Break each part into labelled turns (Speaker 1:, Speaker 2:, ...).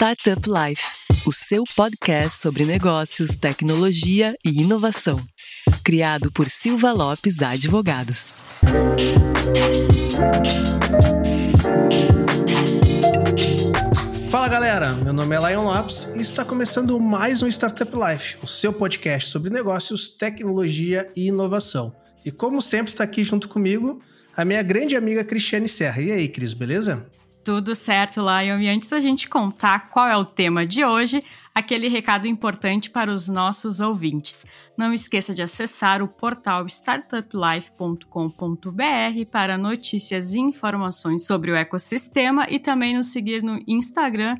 Speaker 1: Startup Life, o seu podcast sobre negócios, tecnologia e inovação. Criado por Silva Lopes Advogados.
Speaker 2: Fala galera, meu nome é Lion Lopes e está começando mais um Startup Life, o seu podcast sobre negócios, tecnologia e inovação. E como sempre está aqui junto comigo a minha grande amiga Cristiane Serra. E aí, Cris, beleza?
Speaker 3: Tudo certo, Lion. E antes da gente contar qual é o tema de hoje, aquele recado importante para os nossos ouvintes. Não esqueça de acessar o portal startuplife.com.br para notícias e informações sobre o ecossistema e também nos seguir no Instagram,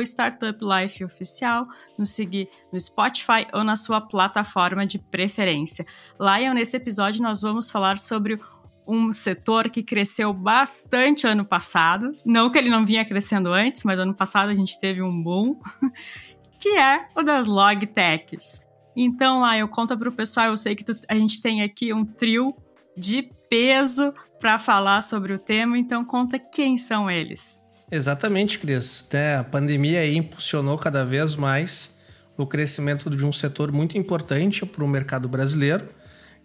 Speaker 3: StartupLifeOficial, nos seguir no Spotify ou na sua plataforma de preferência. Lion, nesse episódio nós vamos falar sobre um setor que cresceu bastante ano passado. Não que ele não vinha crescendo antes, mas ano passado a gente teve um boom, que é o das log techs. Então, lá eu conto para o pessoal, eu sei que tu, a gente tem aqui um trio de peso para falar sobre o tema, então conta quem são eles.
Speaker 2: Exatamente, Cris. A pandemia impulsionou cada vez mais o crescimento de um setor muito importante para o mercado brasileiro.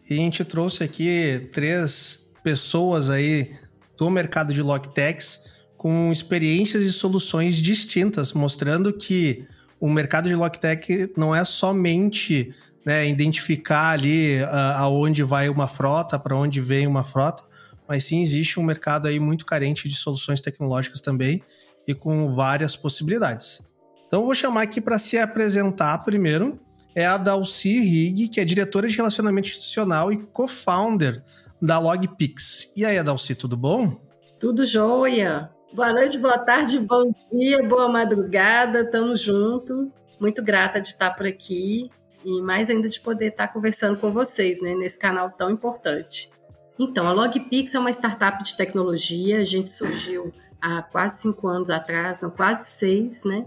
Speaker 2: E a gente trouxe aqui três pessoas aí do mercado de Logtechs com experiências e soluções distintas, mostrando que o mercado de Logtech não é somente né, identificar ali uh, aonde vai uma frota, para onde vem uma frota, mas sim existe um mercado aí muito carente de soluções tecnológicas também e com várias possibilidades. Então eu vou chamar aqui para se apresentar primeiro é a Dalci Rig, que é diretora de relacionamento institucional e co-founder da Logpix. E aí, Adalci, tudo bom?
Speaker 4: Tudo jóia. Boa noite, boa tarde, bom dia, boa madrugada, tamo junto. Muito grata de estar por aqui e mais ainda de poder estar conversando com vocês, né, nesse canal tão importante. Então, a Logpix é uma startup de tecnologia, a gente surgiu há quase cinco anos atrás, não, quase seis, né,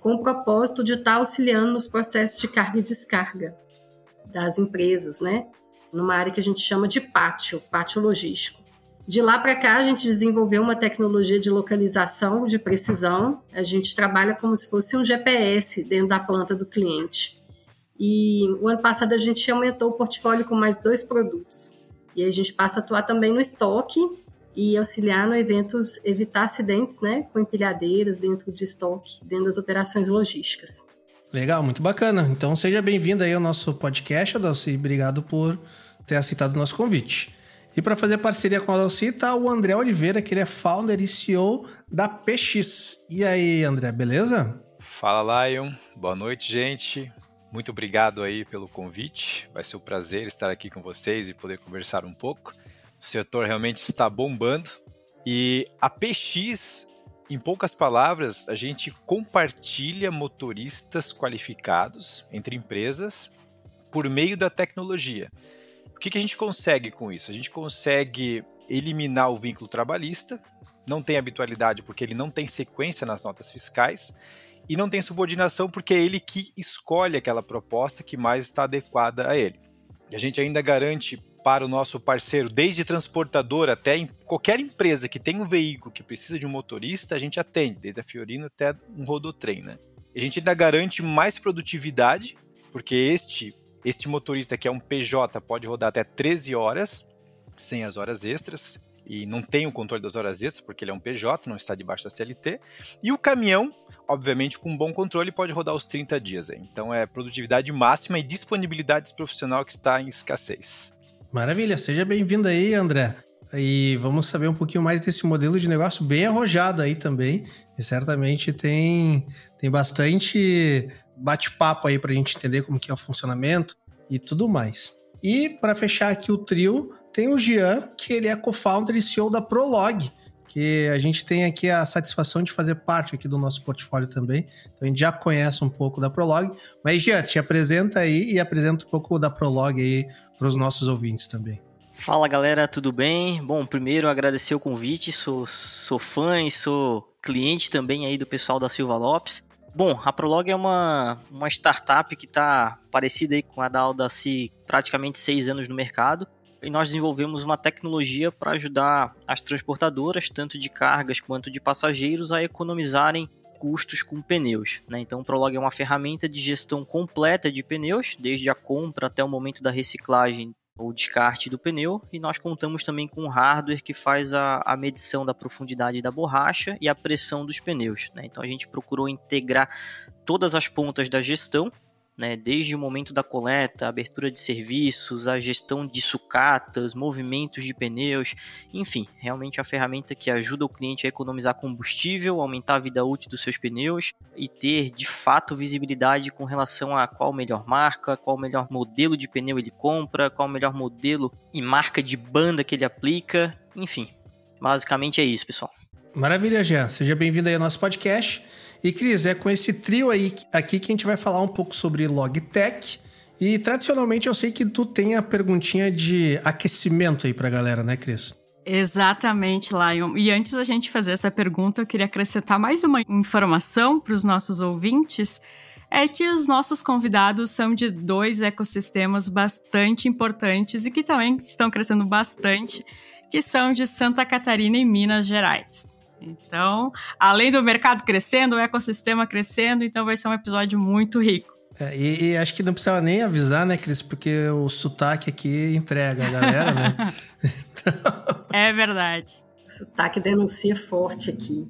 Speaker 4: com o propósito de estar auxiliando nos processos de carga e descarga das empresas, né, numa área que a gente chama de pátio, pátio logístico. De lá para cá, a gente desenvolveu uma tecnologia de localização de precisão. A gente trabalha como se fosse um GPS dentro da planta do cliente. E o ano passado a gente aumentou o portfólio com mais dois produtos. E a gente passa a atuar também no estoque e auxiliar no eventos, evitar acidentes né, com empilhadeiras dentro de estoque, dentro das operações logísticas.
Speaker 2: Legal, muito bacana. Então seja bem-vindo aí ao nosso podcast, Adalci. Obrigado por ter aceitado o nosso convite. E para fazer parceria com a Adalci está o André Oliveira, que ele é founder e CEO da PX. E aí, André, beleza?
Speaker 5: Fala, Lion. Boa noite, gente. Muito obrigado aí pelo convite. Vai ser um prazer estar aqui com vocês e poder conversar um pouco. O setor realmente está bombando. E a PX em poucas palavras, a gente compartilha motoristas qualificados entre empresas por meio da tecnologia. O que, que a gente consegue com isso? A gente consegue eliminar o vínculo trabalhista, não tem habitualidade porque ele não tem sequência nas notas fiscais, e não tem subordinação porque é ele que escolhe aquela proposta que mais está adequada a ele. E a gente ainda garante para o nosso parceiro, desde transportador até em qualquer empresa que tem um veículo que precisa de um motorista, a gente atende, desde a Fiorino até um rodotrem, né? A gente ainda garante mais produtividade, porque este este motorista que é um PJ pode rodar até 13 horas sem as horas extras e não tem o controle das horas extras porque ele é um PJ, não está debaixo da CLT. E o caminhão, obviamente, com um bom controle, pode rodar os 30 dias. Então é produtividade máxima e disponibilidade profissional que está em escassez.
Speaker 2: Maravilha, seja bem-vindo aí, André. E vamos saber um pouquinho mais desse modelo de negócio bem arrojado aí também. E certamente tem, tem bastante bate-papo aí para a gente entender como que é o funcionamento e tudo mais. E para fechar aqui o trio, tem o Jean, que ele é co-founder e CEO da Prolog, que a gente tem aqui a satisfação de fazer parte aqui do nosso portfólio também. Então a gente já conhece um pouco da Prolog. Mas, Jean, te apresenta aí e apresenta um pouco da Prolog aí para os nossos ouvintes também.
Speaker 6: Fala galera, tudo bem? Bom, primeiro agradecer o convite, sou, sou fã e sou cliente também aí do pessoal da Silva Lopes. Bom, a Prolog é uma, uma startup que está parecida aí com a da Audacy praticamente seis anos no mercado e nós desenvolvemos uma tecnologia para ajudar as transportadoras, tanto de cargas quanto de passageiros, a economizarem custos com pneus. Né? Então, o Prolog é uma ferramenta de gestão completa de pneus, desde a compra até o momento da reciclagem ou descarte do pneu, e nós contamos também com um hardware que faz a, a medição da profundidade da borracha e a pressão dos pneus. Né? Então, a gente procurou integrar todas as pontas da gestão né, desde o momento da coleta, abertura de serviços, a gestão de sucatas, movimentos de pneus, enfim, realmente é a ferramenta que ajuda o cliente a economizar combustível, aumentar a vida útil dos seus pneus e ter de fato visibilidade com relação a qual melhor marca, qual melhor modelo de pneu ele compra, qual melhor modelo e marca de banda que ele aplica, enfim, basicamente é isso, pessoal.
Speaker 2: Maravilha, Jean. Seja bem-vindo aí ao nosso podcast. E Cris, é com esse trio aí aqui que a gente vai falar um pouco sobre Logitech. E tradicionalmente eu sei que tu tem a perguntinha de aquecimento aí pra galera, né, Cris?
Speaker 3: Exatamente, Lion. E antes da gente fazer essa pergunta, eu queria acrescentar mais uma informação para os nossos ouvintes. É que os nossos convidados são de dois ecossistemas bastante importantes e que também estão crescendo bastante, que são de Santa Catarina e Minas Gerais. Então, além do mercado crescendo, o ecossistema crescendo, então vai ser um episódio muito rico.
Speaker 2: É, e, e, acho que não precisava nem avisar, né, Cris? Porque o sotaque aqui entrega a galera, né?
Speaker 3: então... É verdade.
Speaker 4: O sotaque denuncia forte aqui.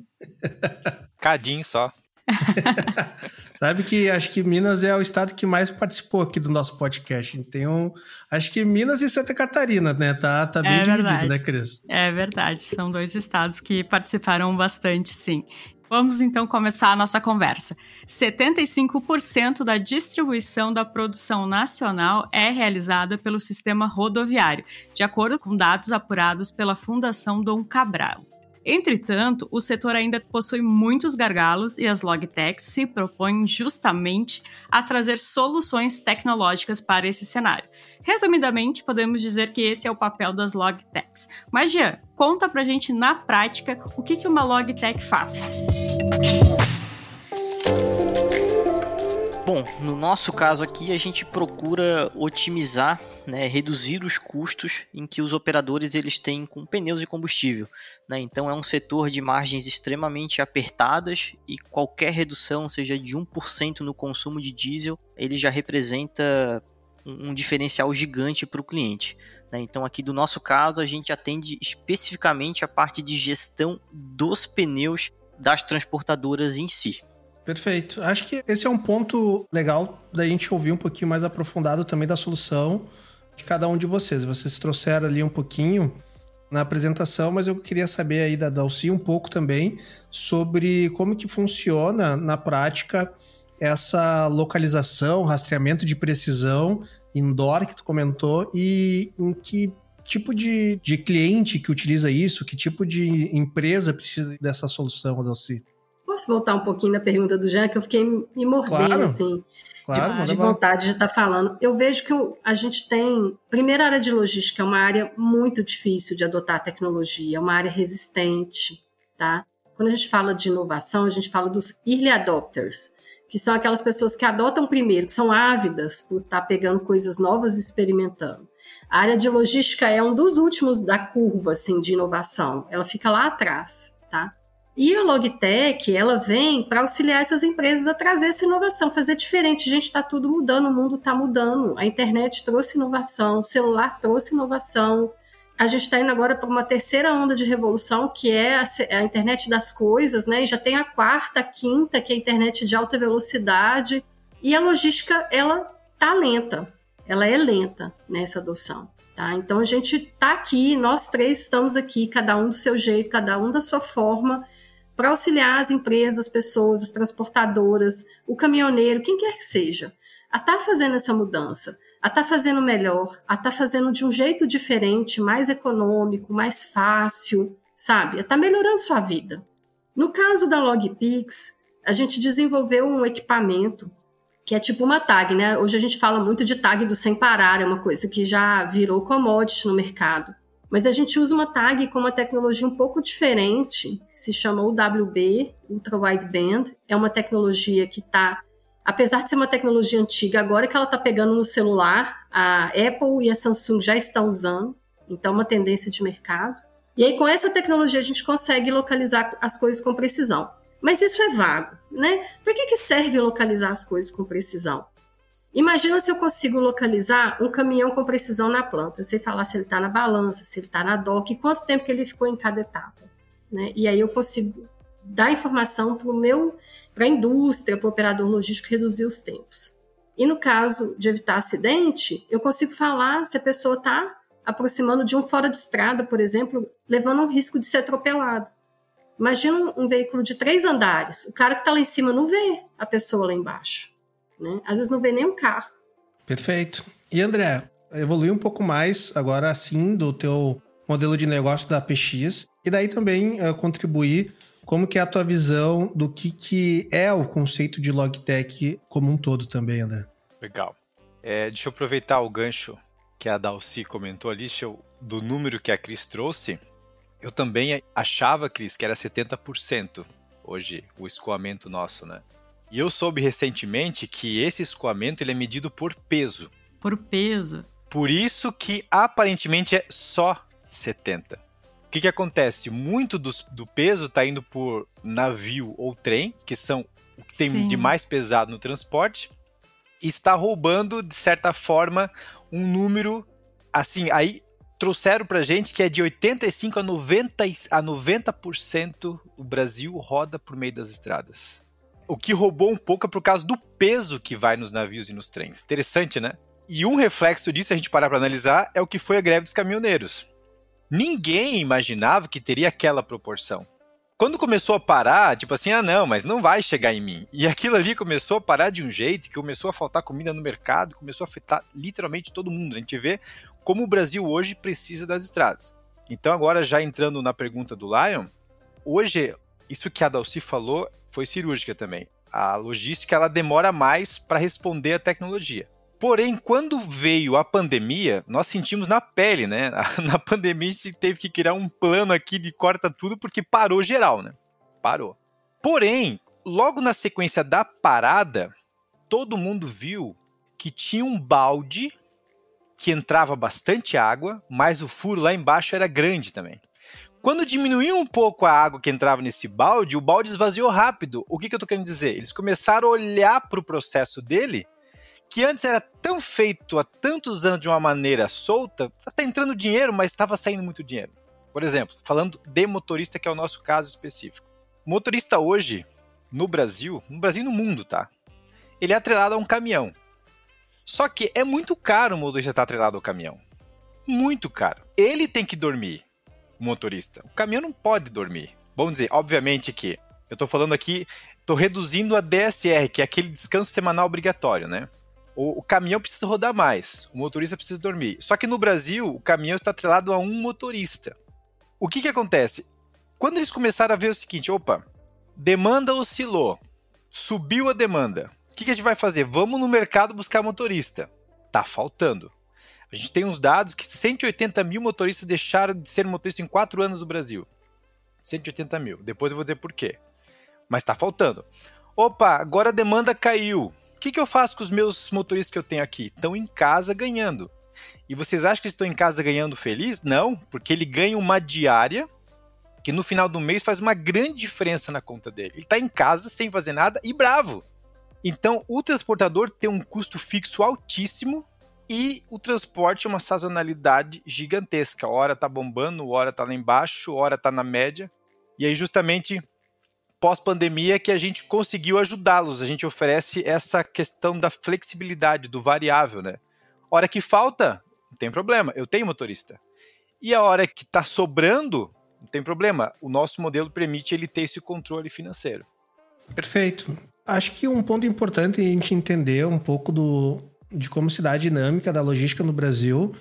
Speaker 5: Cadinho só.
Speaker 2: Sabe que acho que Minas é o estado que mais participou aqui do nosso podcast. Um. Acho que Minas e Santa Catarina, né? Tá, tá bem é dividido, né, Cris?
Speaker 3: É verdade. São dois estados que participaram bastante, sim. Vamos então começar a nossa conversa. 75% da distribuição da produção nacional é realizada pelo sistema rodoviário, de acordo com dados apurados pela Fundação Dom Cabral. Entretanto, o setor ainda possui muitos gargalos e as logtechs se propõem justamente a trazer soluções tecnológicas para esse cenário. Resumidamente, podemos dizer que esse é o papel das logtechs. Mas, Jean, conta pra gente na prática o que uma logtech faz.
Speaker 6: Bom, no nosso caso aqui, a gente procura otimizar, né, reduzir os custos em que os operadores eles têm com pneus e combustível. Né? Então, é um setor de margens extremamente apertadas e qualquer redução, seja de 1% no consumo de diesel, ele já representa um, diferencial gigante para o cliente. Né? Então, aqui do nosso caso, a gente atende especificamente a parte de gestão dos pneus das transportadoras em si.
Speaker 2: Perfeito. Acho que esse é um ponto legal da gente ouvir um pouquinho mais aprofundado também da solução de cada um de vocês. Vocês trouxeram ali um pouquinho na apresentação, mas eu queria saber aí da Dalci um pouco também sobre como que funciona na prática essa localização, rastreamento de precisão indoor que tu comentou e em que tipo de, de cliente que utiliza isso, que tipo de empresa precisa dessa solução, Dalci?
Speaker 4: Posso voltar um pouquinho na pergunta do Jean, que eu fiquei me mordendo, claro. assim, claro, de, de vontade de estar tá falando. Eu vejo que a gente tem. Primeira área de logística é uma área muito difícil de adotar tecnologia, é uma área resistente, tá? Quando a gente fala de inovação, a gente fala dos early adopters, que são aquelas pessoas que adotam primeiro, que são ávidas por estar tá pegando coisas novas e experimentando. A área de logística é um dos últimos da curva assim de inovação. Ela fica lá atrás, tá? E a Logitech, ela vem para auxiliar essas empresas a trazer essa inovação, fazer diferente. Gente, está tudo mudando, o mundo está mudando. A internet trouxe inovação, o celular trouxe inovação. A gente está indo agora para uma terceira onda de revolução, que é a, a, internet das coisas, né? E já tem a quarta, a quinta, que é a internet de alta velocidade. E a logística, ela tá lenta. Ela é lenta nessa adoção. Tá? Então a gente está aqui, nós três estamos aqui, cada um do seu jeito, cada um da sua forma, para auxiliar as empresas, as pessoas, as transportadoras, o caminhoneiro, quem quer que seja, a estar tá fazendo essa mudança, a estar tá fazendo melhor, a estar tá fazendo de um jeito diferente, mais econômico, mais fácil, sabe? A estar tá melhorando sua vida. No caso da Logpix, a gente desenvolveu um equipamento que é tipo uma tag, né? Hoje a gente fala muito de tag do sem parar, é uma coisa que já virou commodity no mercado. Mas a gente usa uma tag com uma tecnologia um pouco diferente, se chama UWB, Ultra Wideband. É uma tecnologia que está, apesar de ser uma tecnologia antiga, agora que ela está pegando no celular, a Apple e a Samsung já estão usando, então é uma tendência de mercado. E aí com essa tecnologia a gente consegue localizar as coisas com precisão. Mas isso é vago, né? Por que, que serve localizar as coisas com precisão? Imagina se eu consigo localizar um caminhão com precisão na planta. Eu sei falar se ele está na balança, se ele está na dock, e quanto tempo que ele ficou em cada etapa. Né? E aí eu consigo dar informação para meu, para a indústria, para o operador logístico reduzir os tempos. E no caso de evitar acidente, eu consigo falar se a pessoa está aproximando de um fora de estrada, por exemplo, levando um risco de ser atropelado. Imagina um veículo de três andares. O cara que está lá em cima não vê a pessoa lá embaixo. Né? Às vezes não vê nem um carro.
Speaker 2: Perfeito. E André, evolui um pouco mais agora assim do teu modelo de negócio da PX e daí também uh, contribuir como que é a tua visão do que, que é o conceito de logtech como um todo também, André?
Speaker 5: Legal. É, deixa eu aproveitar o gancho que a Dalci comentou ali, eu, do número que a Cris trouxe. Eu também achava, Cris, que era 70% hoje o escoamento nosso, né? E eu soube recentemente que esse escoamento ele é medido por peso.
Speaker 3: Por peso.
Speaker 5: Por isso que aparentemente é só 70. O que, que acontece? Muito do, do peso está indo por navio ou trem, que são o que tem Sim. de mais pesado no transporte, e está roubando, de certa forma, um número. Assim, aí trouxeram pra gente que é de 85 a 90, a 90% o Brasil roda por meio das estradas. O que roubou um pouco é por causa do peso que vai nos navios e nos trens. Interessante, né? E um reflexo disso, a gente parar para analisar, é o que foi a greve dos caminhoneiros. Ninguém imaginava que teria aquela proporção. Quando começou a parar, tipo assim, ah não, mas não vai chegar em mim. E aquilo ali começou a parar de um jeito que começou a faltar comida no mercado, começou a afetar literalmente todo mundo. A gente vê como o Brasil hoje precisa das estradas. Então agora já entrando na pergunta do Lion, hoje isso que a Dalci falou foi cirúrgica também. A logística ela demora mais para responder à tecnologia. Porém, quando veio a pandemia, nós sentimos na pele, né? Na pandemia a gente teve que criar um plano aqui de corta tudo porque parou geral, né? Parou. Porém, logo na sequência da parada, todo mundo viu que tinha um balde que entrava bastante água, mas o furo lá embaixo era grande também. Quando diminuiu um pouco a água que entrava nesse balde, o balde esvaziou rápido. O que, que eu estou querendo dizer? Eles começaram a olhar para o processo dele que antes era tão feito há tantos anos de uma maneira solta, tá entrando dinheiro, mas estava saindo muito dinheiro. Por exemplo, falando de motorista, que é o nosso caso específico. Motorista hoje, no Brasil, no Brasil e no mundo, tá? Ele é atrelado a um caminhão. Só que é muito caro o motorista estar atrelado ao caminhão. Muito caro. Ele tem que dormir, o motorista. O caminhão não pode dormir. Vamos dizer, obviamente que eu estou falando aqui, estou reduzindo a DSR, que é aquele descanso semanal obrigatório, né? o, o, caminhão precisa rodar mais, o motorista precisa dormir. Só que no Brasil, o caminhão está atrelado a um motorista. O que, que acontece? Quando eles começaram a ver o seguinte: opa, demanda oscilou, subiu a demanda. O que, que a gente vai fazer? Vamos no mercado buscar motorista. Tá faltando. A gente tem uns dados que 180 mil motoristas deixaram de ser motoristas em quatro anos no Brasil. 180 mil. Depois eu vou dizer por quê. Mas tá faltando. Opa, agora a demanda caiu. O que, que eu faço com os meus motoristas que eu tenho aqui? Estão em casa ganhando. E vocês acham que estão em casa ganhando feliz? Não, porque ele ganha uma diária que no final do mês faz uma grande diferença na conta dele. Ele está em casa sem fazer nada e bravo. Então, o transportador tem um custo fixo altíssimo e o transporte é uma sazonalidade gigantesca. Hora tá bombando, hora tá lá embaixo, hora tá na média. E aí, justamente, pós-pandemia que a gente conseguiu ajudá-los. A gente oferece essa questão da flexibilidade, do variável, né? Hora que falta, não tem problema, eu tenho motorista. E a hora que está sobrando, não tem problema. O nosso modelo permite ele ter esse controle financeiro.
Speaker 2: Perfeito. Acho que um ponto importante é a gente entender um pouco do, de como se dá a dinâmica da logística no Brasil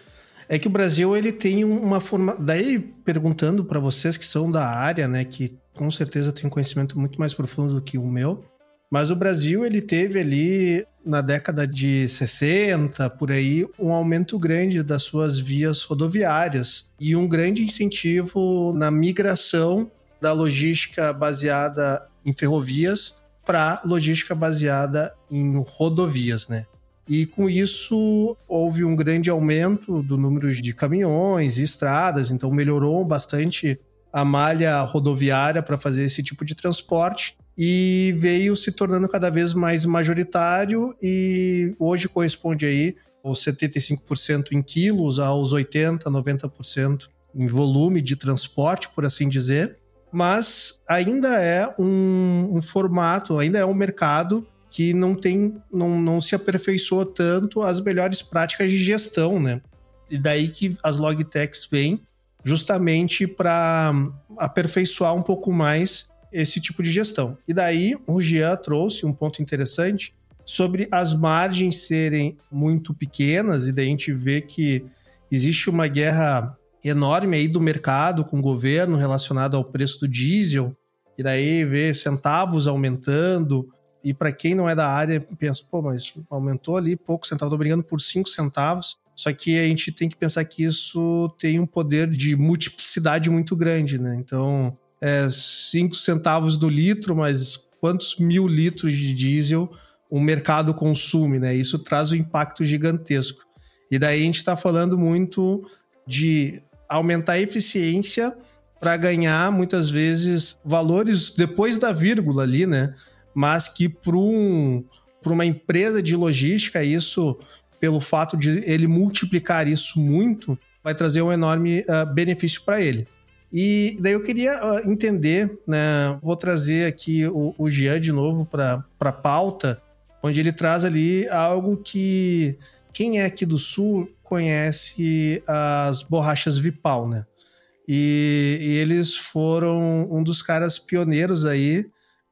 Speaker 2: é que o Brasil ele tem uma forma. Daí perguntando para vocês que são da área, né, que com certeza tem um conhecimento muito mais profundo do que o meu. Mas o Brasil ele teve ali na década de 60, por aí, um aumento grande das suas vias rodoviárias e um grande incentivo na migração da logística baseada em ferrovias para logística baseada em rodovias, né? E com isso houve um grande aumento do número de caminhões e estradas, então melhorou bastante a malha rodoviária para fazer esse tipo de transporte. e veio se tornando cada vez mais majoritário e hoje corresponde aí aos 75% em quilos, aos 80%, 90% em volume de transporte, por assim dizer. Mas ainda é um, um formato, ainda é um mercado que não tem, não, não se aperfeiçoa tanto as melhores práticas de gestão, né? E daí que as logtechs vêm justamente para aperfeiçoar um pouco mais esse tipo de gestão. E daí o Jean trouxe um ponto interessante sobre as margens serem muito pequenas, e daí a gente vê que existe uma guerra enorme aí do mercado com o governo relacionado ao preço do diesel, e daí vê centavos aumentando, e para quem não é da área, pensa, pô, mas aumentou ali pouco centavos, tô brigando por 5 centavos. Só que a gente tem que pensar que isso tem um poder de multiplicidade muito grande, né? Então, é 5 centavos do litro, mas quantos mil litros de diesel o mercado consome, né? Isso traz um impacto gigantesco. E daí a gente está falando muito de aumentar a eficiência para ganhar muitas vezes valores depois da vírgula ali, né? Mas que para um, uma empresa de logística isso pelo fato de ele multiplicar isso muito, vai trazer um enorme uh, benefício para ele. E daí eu queria uh, entender, né? Vou trazer aqui o, o Jean de novo para a pauta, onde ele traz ali algo que quem é aqui do Sul conhece as borrachas Vipal, né? E, e eles foram um dos caras pioneiros aí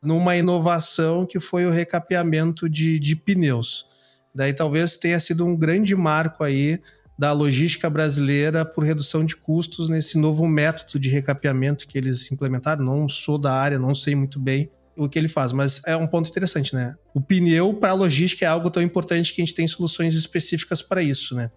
Speaker 2: numa inovação que foi o recapeamento de, de pneus. Daí talvez tenha sido um grande marco aí da logística brasileira por redução de custos nesse novo método de recapeamento que eles implementaram. Não sou da área, não sei muito bem o que ele faz, mas é um ponto interessante, né? O pneu para a logística é algo tão importante que a gente tem soluções específicas para isso, né?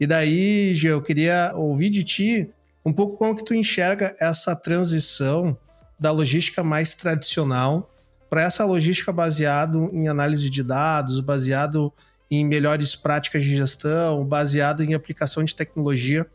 Speaker 2: E daí, Gê, eu queria ouvir de ti um pouco como que tu enxerga essa transição da logística mais tradicional para essa logística baseado em análise de dados, baseado em melhores práticas de gestão, baseado em aplicação de tecnologia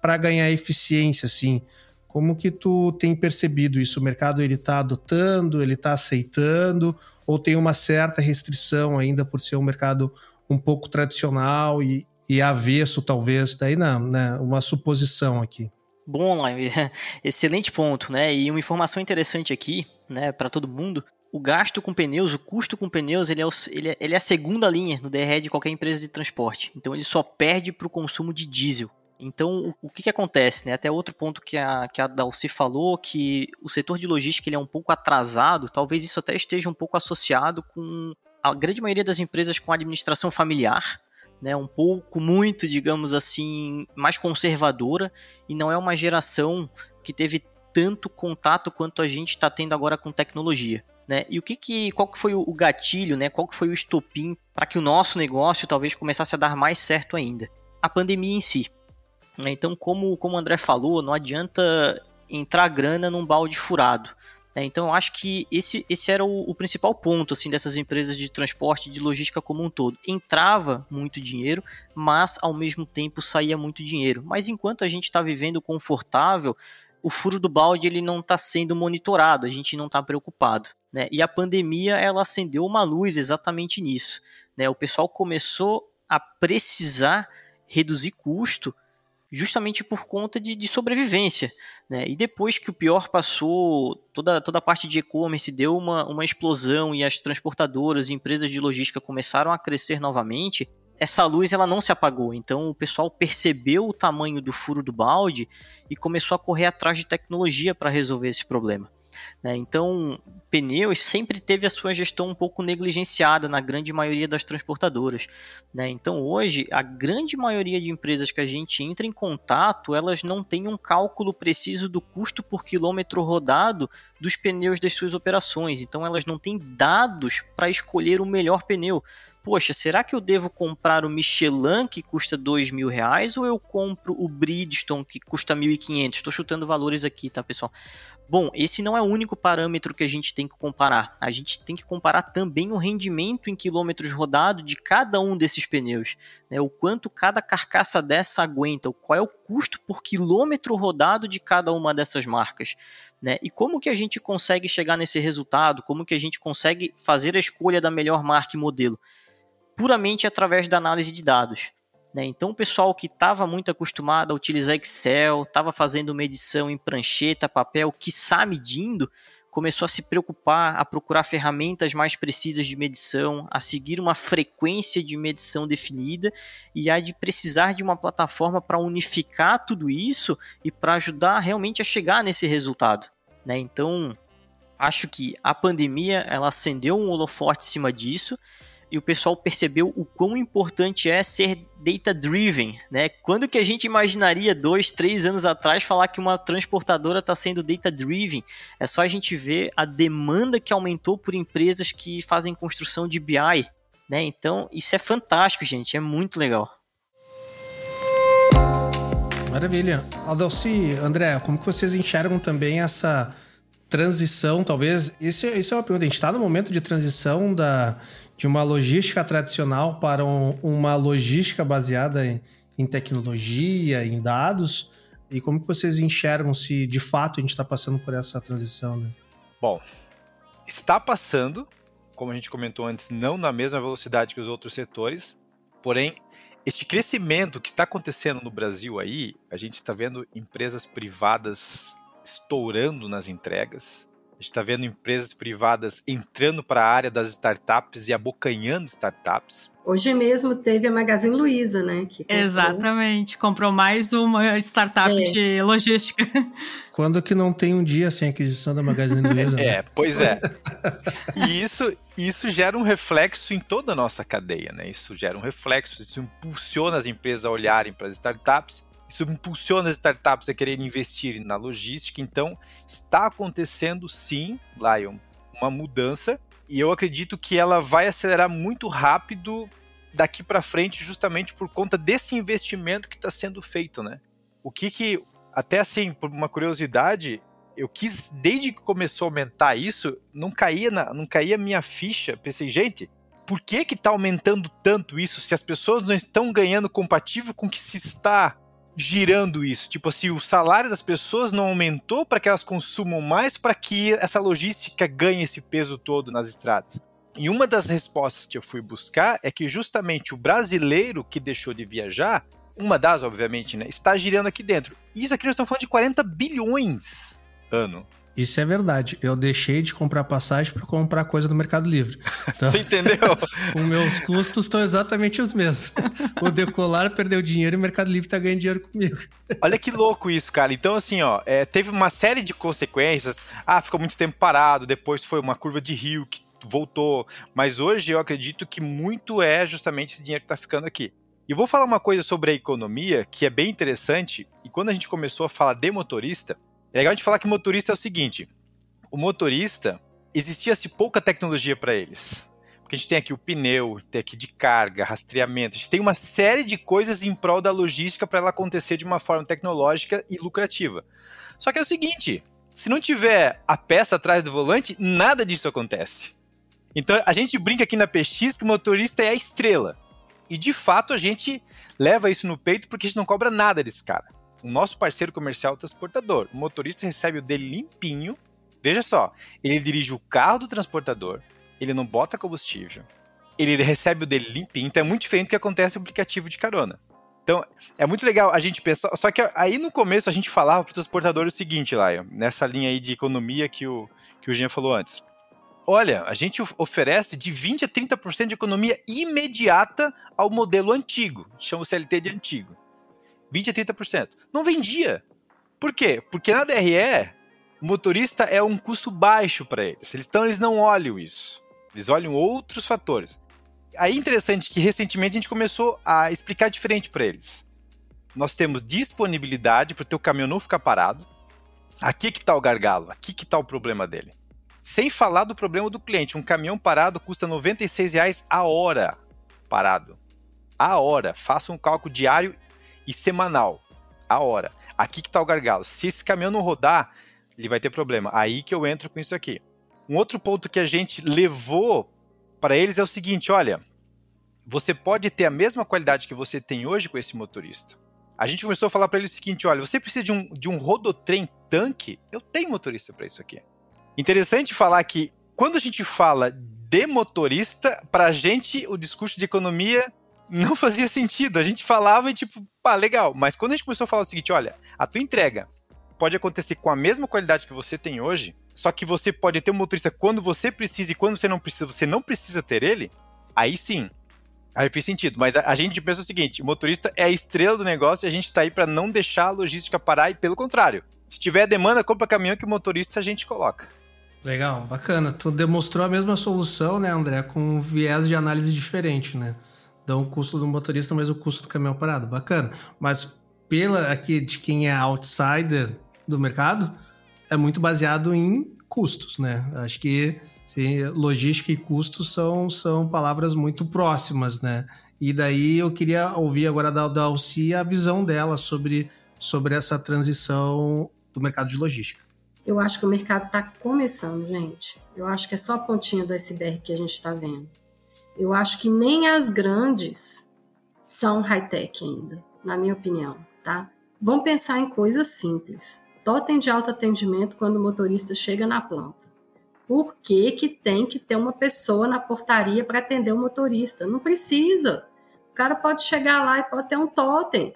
Speaker 2: para ganhar eficiência, assim. Como que tu tem percebido isso? O mercado ele está adotando, ele está aceitando, ou tem uma certa restrição ainda por ser um mercado um pouco tradicional e, e avesso, talvez? Daí não, né? Uma suposição aqui.
Speaker 6: Bom, excelente ponto, né? E uma informação interessante aqui, né, para todo mundo o gasto com pneus, o custo com pneus, ele é, o, ele, é, ele é, a segunda linha no DRE de qualquer empresa de transporte. Então ele só perde para o consumo de diesel. Então, o, o que, que acontece? Né? Até outro ponto que a, que a Dalci falou, que o setor de logística ele é um pouco atrasado, talvez isso até esteja um pouco associado com a grande maioria das empresas com administração familiar, né, um pouco, muito, digamos assim, mais conservadora, e não é uma geração que teve tanto contato quanto a gente está tendo agora com tecnologia. Né? E o que, que qual que foi o gatilho, né? Qual que foi o estopim para que o nosso negócio talvez começasse a dar mais certo ainda? A pandemia em si. Né? Então, como, como o André falou, não adianta entrar grana num balde furado. Né? Então, eu acho que esse, esse era o, o, principal ponto assim dessas empresas de transporte de logística como um todo. Entrava muito dinheiro, mas ao mesmo tempo saía muito dinheiro. Mas enquanto a gente está vivendo confortável, o furo do balde ele não está sendo monitorado, a gente não está preocupado. Né? E a pandemia ela acendeu uma luz exatamente nisso. Né? O pessoal começou a precisar reduzir custo justamente por conta de, de sobrevivência. Né? E depois que o pior passou, toda, toda a parte de e-commerce deu uma, uma explosão e as transportadoras e empresas de logística começaram a crescer novamente, essa luz ela não se apagou. Então o pessoal percebeu o tamanho do furo do balde e começou a correr atrás de tecnologia para resolver esse problema. Né? Então, pneus sempre teve a sua gestão um pouco negligenciada na grande maioria das transportadoras. Né? Então, hoje, a grande maioria de empresas que a gente entra em contato, elas não têm um cálculo preciso do custo por quilômetro rodado dos pneus das suas operações. Então, elas não têm dados para escolher o melhor pneu poxa, será que eu devo comprar o Michelin que custa dois mil reais ou eu compro o Bridgestone que custa mil e quinhentos? Estou chutando valores aqui, tá, pessoal? Bom, esse não é o único parâmetro que a gente tem que comparar. A gente tem que comparar também o rendimento em quilômetros rodados de cada um desses pneus. Né? O quanto cada carcaça dessa aguenta, qual é o custo por quilômetro rodado de cada uma dessas marcas. Né? E como que a gente consegue chegar nesse resultado? Como que a gente consegue fazer a escolha da melhor marca e modelo? Puramente através da análise de dados. Né? Então, o pessoal que estava muito acostumado a utilizar Excel, estava fazendo medição em prancheta, papel, que está medindo, começou a se preocupar, a procurar ferramentas mais precisas de medição, a seguir uma frequência de medição definida e a de precisar de uma plataforma para unificar tudo isso e para ajudar realmente a chegar nesse resultado. Né? Então, acho que a pandemia ela acendeu um holofote em cima disso e o pessoal percebeu o quão importante é ser data-driven, né? Quando que a gente imaginaria dois, três anos atrás falar que uma transportadora está sendo data-driven? É só a gente ver a demanda que aumentou por empresas que fazem construção de BI, né? Então isso é fantástico, gente, é muito legal.
Speaker 2: Maravilha. Aldalci, André, como que vocês enxergam também essa transição, talvez? Isso, isso é uma pergunta. A gente está no momento de transição da, de uma logística tradicional para um, uma logística baseada em, em, tecnologia, em dados. E como que vocês enxergam se de fato a gente está passando por essa transição? Né?
Speaker 5: Bom, está passando, como a gente comentou antes, não na mesma velocidade que os outros setores, porém este crescimento que está acontecendo no Brasil aí, a gente está vendo empresas privadas estourando nas entregas, gente está vendo empresas privadas entrando para a área das startups e abocanhando startups.
Speaker 4: Hoje mesmo teve a Magazine Luiza, né?
Speaker 3: Comprou... Exatamente, comprou mais uma startup é. de logística.
Speaker 2: Quando que não tem um dia sem aquisição da Magazine Luiza? Né?
Speaker 5: É, pois é. e isso, isso gera um reflexo em toda a nossa cadeia, né? Isso gera um reflexo, isso impulsiona as empresas a olharem para as startups isso impulsiona as startups a querer investir na logística. Então, está acontecendo sim, Lion, uma mudança. E eu acredito que ela vai acelerar muito rápido daqui para frente, justamente por conta desse investimento que está sendo feito, né? O que que, até assim, por uma curiosidade, eu quis, desde que começou a aumentar isso, não caía, na, não caía minha ficha. Pensei, gente, por que que tá aumentando tanto isso se as pessoas não estão ganhando compatível com o que se está girando isso? Tipo assim, o salário das pessoas não aumentou para que elas consumam mais para que essa logística ganhe esse peso todo nas estradas? E uma das respostas que eu fui buscar é que justamente o brasileiro que deixou de viajar, uma das, obviamente, né, está girando aqui dentro. E isso aqui nós estamos falando de 40 bilhões ano.
Speaker 2: Isso é verdade. Eu deixei de comprar passagem para comprar coisa no Mercado Livre.
Speaker 5: Então, Você entendeu?
Speaker 2: os meus custos estão exatamente os mesmos. O Decolar perdeu dinheiro e o Mercado Livre está ganhando dinheiro comigo.
Speaker 5: Olha que louco isso, cara. Então, assim, ó, é, teve uma série de consequências. Ah, ficou muito tempo parado, depois foi uma curva de rio que voltou. Mas hoje eu acredito que muito é justamente esse dinheiro que está ficando aqui. E vou falar uma coisa sobre a economia que é bem interessante. E quando a gente começou a falar de motorista, é legal a gente falar que motorista é o seguinte: o motorista, existia-se pouca tecnologia para eles. Porque a gente tem aqui o pneu, tem aqui de carga, rastreamento, a gente tem uma série de coisas em prol da logística para ela acontecer de uma forma tecnológica e lucrativa. Só que é o seguinte: se não tiver a peça atrás do volante, nada disso acontece. Então a gente brinca aqui na PX que o motorista é a estrela. E de fato a gente leva isso no peito porque a gente não cobra nada desse cara o nosso parceiro comercial transportador. O motorista recebe o dele limpinho. Veja só, ele dirige o carro do transportador, ele não bota combustível, ele recebe o dele limpinho, então é muito diferente do que acontece no aplicativo de carona. Então, é muito legal a gente pensar. Só que aí no começo a gente falava para o transportador o seguinte, Laio, nessa linha aí de economia que o, que o Jean falou antes. Olha, a gente oferece de 20 a 30% de economia imediata ao modelo antigo, chama o CLT de antigo. 20 a 30%. Não vendia. Por quê? Porque na DRE, motorista é um custo baixo para eles. Então eles não olham isso. Eles olham outros fatores. Aí interessante que recentemente a gente começou a explicar diferente para eles. Nós temos disponibilidade para o teu caminhão não ficar parado. Aqui que está o gargalo, aqui que está o problema dele. Sem falar do problema do cliente. Um caminhão parado custa R$ 96,00 a hora parado. A hora. Faça um cálculo diário e semanal, a hora. Aqui que está o gargalo. Se esse caminhão não rodar, ele vai ter problema. Aí que eu entro com isso aqui. Um outro ponto que a gente levou para eles é o seguinte: olha, você pode ter a mesma qualidade que você tem hoje com esse motorista. A gente começou a falar para ele o seguinte: olha, você precisa de um, de um rodotrem tanque? Eu tenho motorista para isso aqui. Interessante falar que quando a gente fala de motorista, para a gente o discurso de economia não fazia sentido. A gente falava e tipo, pá, legal. Mas quando a gente começou a falar o seguinte: olha, a tua entrega pode acontecer com a mesma qualidade que você tem hoje, só que você pode ter um motorista quando você precisa e quando você não precisa, você não precisa ter ele, aí sim. Aí fez sentido. Mas a, a gente pensa o seguinte: o motorista é a estrela do negócio e a gente está aí para não deixar a logística parar e pelo contrário. Se tiver demanda, compra caminhão que o motorista a gente coloca.
Speaker 2: Legal, bacana. Tu demonstrou a mesma solução, né, André, com um viés de análise diferente, né? Então o custo do motorista, mas o custo do caminhão parado. Bacana. Mas pela aqui de quem é outsider do mercado é muito baseado em custos, né? Acho que sim, logística e custos são, são palavras muito próximas, né? E daí eu queria ouvir agora da, da Alci a visão dela sobre, sobre essa transição do mercado de logística.
Speaker 4: Eu acho que o mercado está começando, gente. Eu acho que é só a pontinha do iceberg que a gente está vendo. Eu acho que nem as grandes são high-tech ainda, na minha opinião, tá? Vamos pensar em coisas simples totem de autoatendimento quando o motorista chega na planta. Por que, que tem que ter uma pessoa na portaria para atender o motorista? Não precisa. O cara pode chegar lá e pode ter um totem,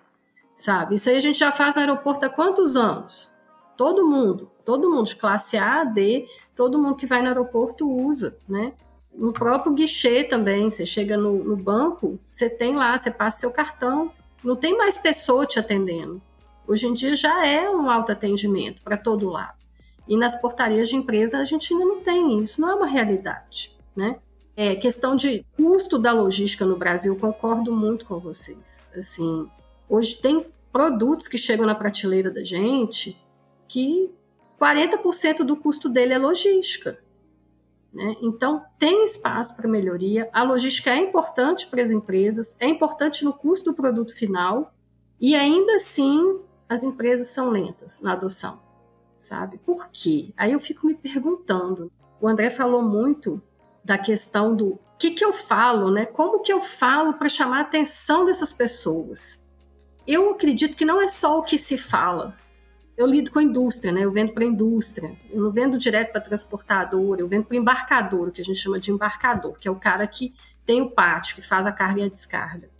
Speaker 4: sabe? Isso aí a gente já faz no aeroporto há quantos anos? Todo mundo, todo mundo de classe A, D, todo mundo que vai no aeroporto usa, né? No próprio guichê também, você chega no, no banco, você tem lá, você passa seu cartão, não tem mais pessoa te atendendo. Hoje em dia já é um autoatendimento para todo lado. E nas portarias de empresa a gente ainda não tem isso, não é uma realidade, né? É, questão de custo da logística no Brasil, concordo muito com vocês. Assim, hoje tem produtos que chegam na prateleira da gente que 40% do custo dele é logística. Né? Então, tem espaço para melhoria. A logística é importante para as empresas, é importante no custo do produto final, e ainda assim as empresas são lentas na adoção, sabe? Por quê? Aí eu fico me perguntando. O André falou muito da questão do que, que eu falo, né? Como que eu falo para chamar a atenção dessas pessoas? Eu acredito que não é só o que se fala. Eu lido com a indústria, né? Eu vendo para a indústria. Eu não vendo direto para transportador, eu vendo para embarcador, o que a gente chama de embarcador, que é o cara que tem o pátio, que faz a carga e a descarga.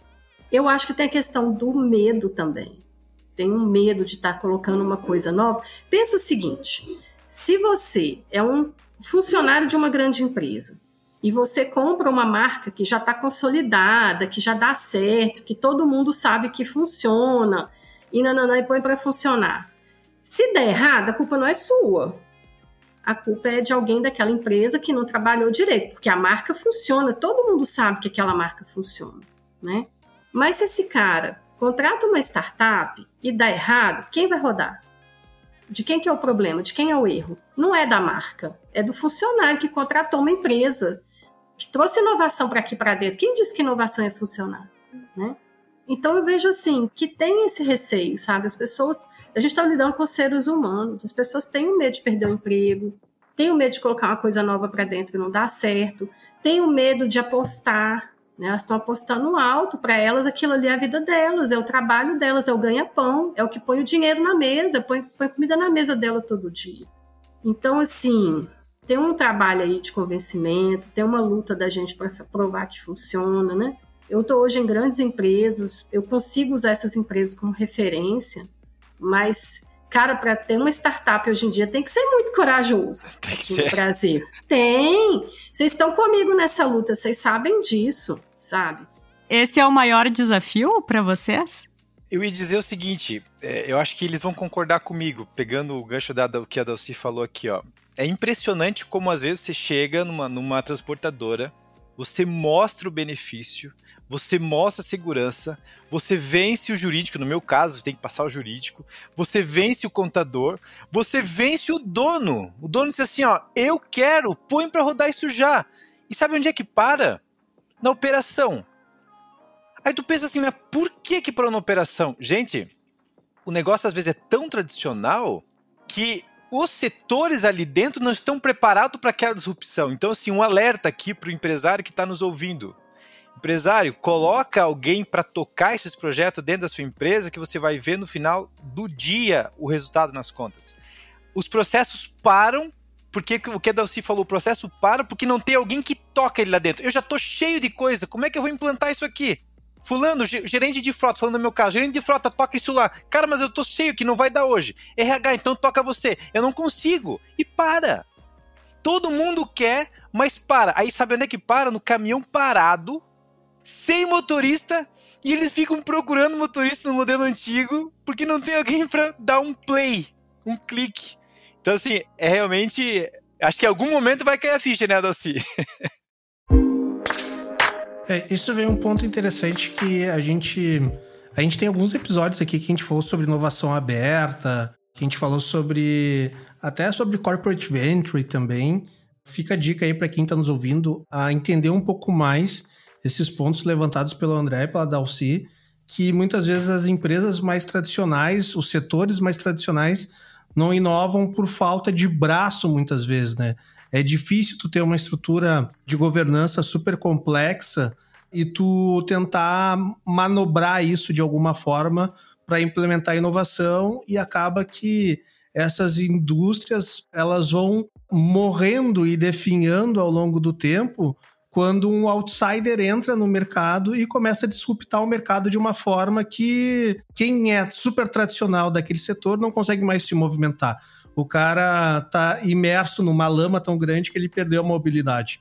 Speaker 4: Eu acho que tem a questão do medo também tem um medo de estar tá colocando uma coisa nova. Pensa o seguinte: se você é um funcionário de uma grande empresa e você compra uma marca que já está consolidada, que já dá certo, que todo mundo sabe que funciona, e nananã, e põe para funcionar. Se der errado, a culpa não é sua. A culpa é de alguém daquela empresa que não trabalhou direito, porque a marca funciona, todo mundo sabe que aquela marca funciona, né? Mas se esse cara contrata uma startup e dá errado, quem vai rodar? De quem que é o problema? De quem é o erro? Não é da marca, é do funcionário que contratou uma empresa que trouxe inovação para aqui para dentro. Quem disse que inovação é funcionar, né? Então eu vejo assim que tem esse receio, sabe? As pessoas, a gente está lidando com seres humanos, as pessoas têm o medo de perder o emprego, têm o medo de colocar uma coisa nova para dentro e não dar certo, têm o medo de apostar, né? Elas estão apostando alto para elas, aquilo ali é a vida delas, é o trabalho delas, é o ganha-pão, é o que põe o dinheiro na mesa, põe, põe comida na mesa dela todo dia. Então, assim, tem um trabalho aí de convencimento, tem uma luta da gente para provar que funciona, né? Eu estou hoje em grandes empresas, eu consigo usar essas empresas como referência, mas Cara, para ter uma startup hoje em dia tem que ser muito corajoso tem que ser. no Brasil. Tem! Vocês estão comigo nessa luta, vocês sabem disso, sabe?
Speaker 3: Esse é o maior desafio para vocês?
Speaker 5: Eu ia dizer o seguinte, é, eu acho que eles vão concordar comigo, pegando o gancho da, do que a Dalci falou aqui, ó. É impressionante como às vezes você chega numa, numa transportadora, você mostra o benefício, você mostra a segurança, você vence o jurídico, no meu caso, tem que passar o jurídico, você vence o contador, você vence o dono. O dono diz assim, ó, eu quero, põe para rodar isso já. E sabe onde é que para? Na operação. Aí tu pensa assim, mas por que que para uma operação? Gente, o negócio às vezes é tão tradicional que os setores ali dentro não estão preparados para aquela disrupção. Então, assim, um alerta aqui para o empresário que está nos ouvindo Empresário, coloca alguém para tocar esses projetos dentro da sua empresa que você vai ver no final do dia o resultado nas contas. Os processos param porque o que a Dalcy falou, o processo para porque não tem alguém que toca ele lá dentro. Eu já tô cheio de coisa, como é que eu vou implantar isso aqui? Fulano, gerente de frota, falando no meu caso, gerente de frota, toca isso lá. Cara, mas eu tô cheio que não vai dar hoje. RH, então toca você. Eu não consigo. E para. Todo mundo quer, mas para. Aí sabe onde é que para? No caminhão parado, sem motorista, e eles ficam procurando motorista no modelo antigo, porque não tem alguém para dar um play, um clique. Então, assim, é realmente. Acho que em algum momento vai cair a ficha, né, Adalci?
Speaker 2: é, isso vem um ponto interessante que a gente. A gente tem alguns episódios aqui que a gente falou sobre inovação aberta, que a gente falou sobre. até sobre corporate venture também. Fica a dica aí para quem está nos ouvindo a entender um pouco mais esses pontos levantados pelo André e pela Dalcy, que muitas vezes as empresas mais tradicionais, os setores mais tradicionais, não inovam por falta de braço, muitas vezes, né? É difícil tu ter uma estrutura de governança super complexa e tu tentar manobrar isso de alguma forma para implementar inovação e acaba que essas indústrias elas vão morrendo e definhando ao longo do tempo quando um outsider entra no mercado e começa a disruptar o mercado de uma forma que quem é super tradicional daquele setor não consegue mais se movimentar. O cara tá imerso numa lama tão grande que ele perdeu a mobilidade.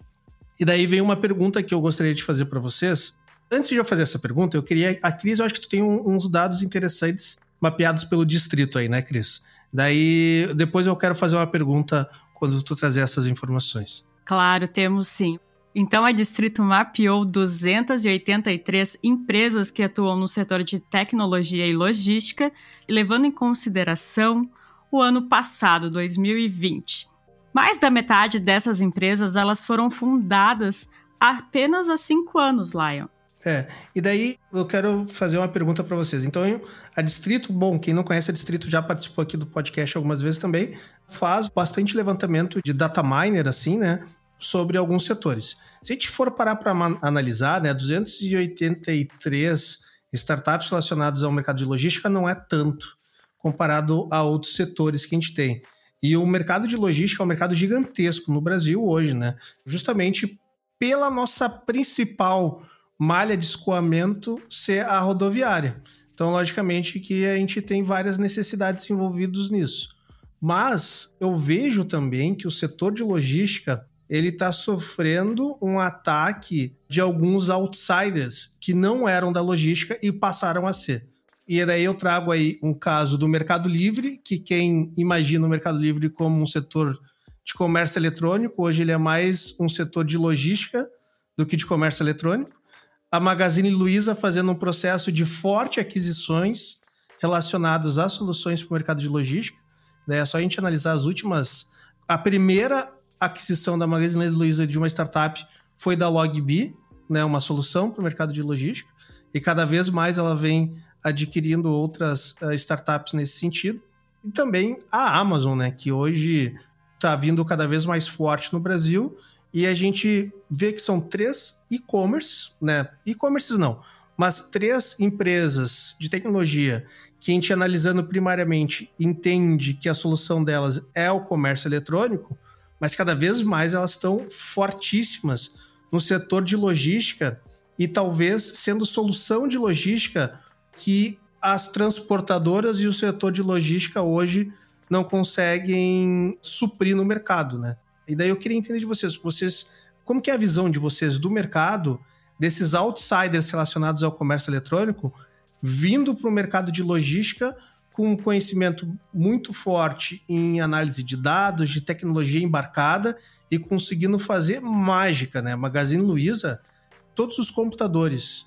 Speaker 2: E daí vem uma pergunta que eu gostaria de fazer para vocês. Antes de eu fazer essa pergunta, eu queria. A Cris, eu acho que tu tem uns dados interessantes mapeados pelo distrito aí, né, Cris? Daí depois eu quero fazer uma pergunta quando tu trazer essas informações.
Speaker 3: Claro, temos sim. Então, a Distrito mapeou 283 empresas que atuam no setor de tecnologia e logística, levando em consideração o ano passado, 2020. Mais da metade dessas empresas elas foram fundadas apenas há cinco anos, Lion.
Speaker 2: É, e daí eu quero fazer uma pergunta para vocês. Então, a Distrito, bom, quem não conhece a Distrito já participou aqui do podcast algumas vezes também, faz bastante levantamento de data miner, assim, né? sobre alguns setores. Se a gente for parar para analisar, né, 283 startups relacionadas ao mercado de logística não é tanto comparado a outros setores que a gente tem. E o mercado de logística é um mercado gigantesco no Brasil hoje, né? Justamente pela nossa principal malha de escoamento ser a rodoviária. Então, logicamente, que a gente tem várias necessidades envolvidas nisso. Mas eu vejo também que o setor de logística ele está sofrendo um ataque de alguns outsiders que não eram da logística e passaram a ser. E daí eu trago aí um caso do Mercado Livre, que quem imagina o Mercado Livre como um setor de comércio eletrônico, hoje ele é mais um setor de logística do que de comércio eletrônico. A Magazine Luiza fazendo um processo de forte aquisições relacionadas a soluções para o mercado de logística. Né? É só a gente analisar as últimas. A primeira aquisição da Magazine Luiza de uma startup foi da Logbi, né, uma solução para o mercado de logística, e cada vez mais ela vem adquirindo outras uh, startups nesse sentido. E também a Amazon, né, que hoje está vindo cada vez mais forte no Brasil, e a gente vê que são três e-commerce, né, e-commerces não, mas três empresas de tecnologia que a gente analisando primariamente entende que a solução delas é o comércio eletrônico, mas cada vez mais elas estão fortíssimas no setor de logística e talvez sendo solução de logística que as transportadoras e o setor de logística hoje não conseguem suprir no mercado, né? E daí eu queria entender de vocês, vocês como que é a visão de vocês do mercado desses outsiders relacionados ao comércio eletrônico vindo para o mercado de logística com um conhecimento muito forte em análise de dados, de tecnologia embarcada e conseguindo fazer mágica, né? Magazine Luiza, todos os computadores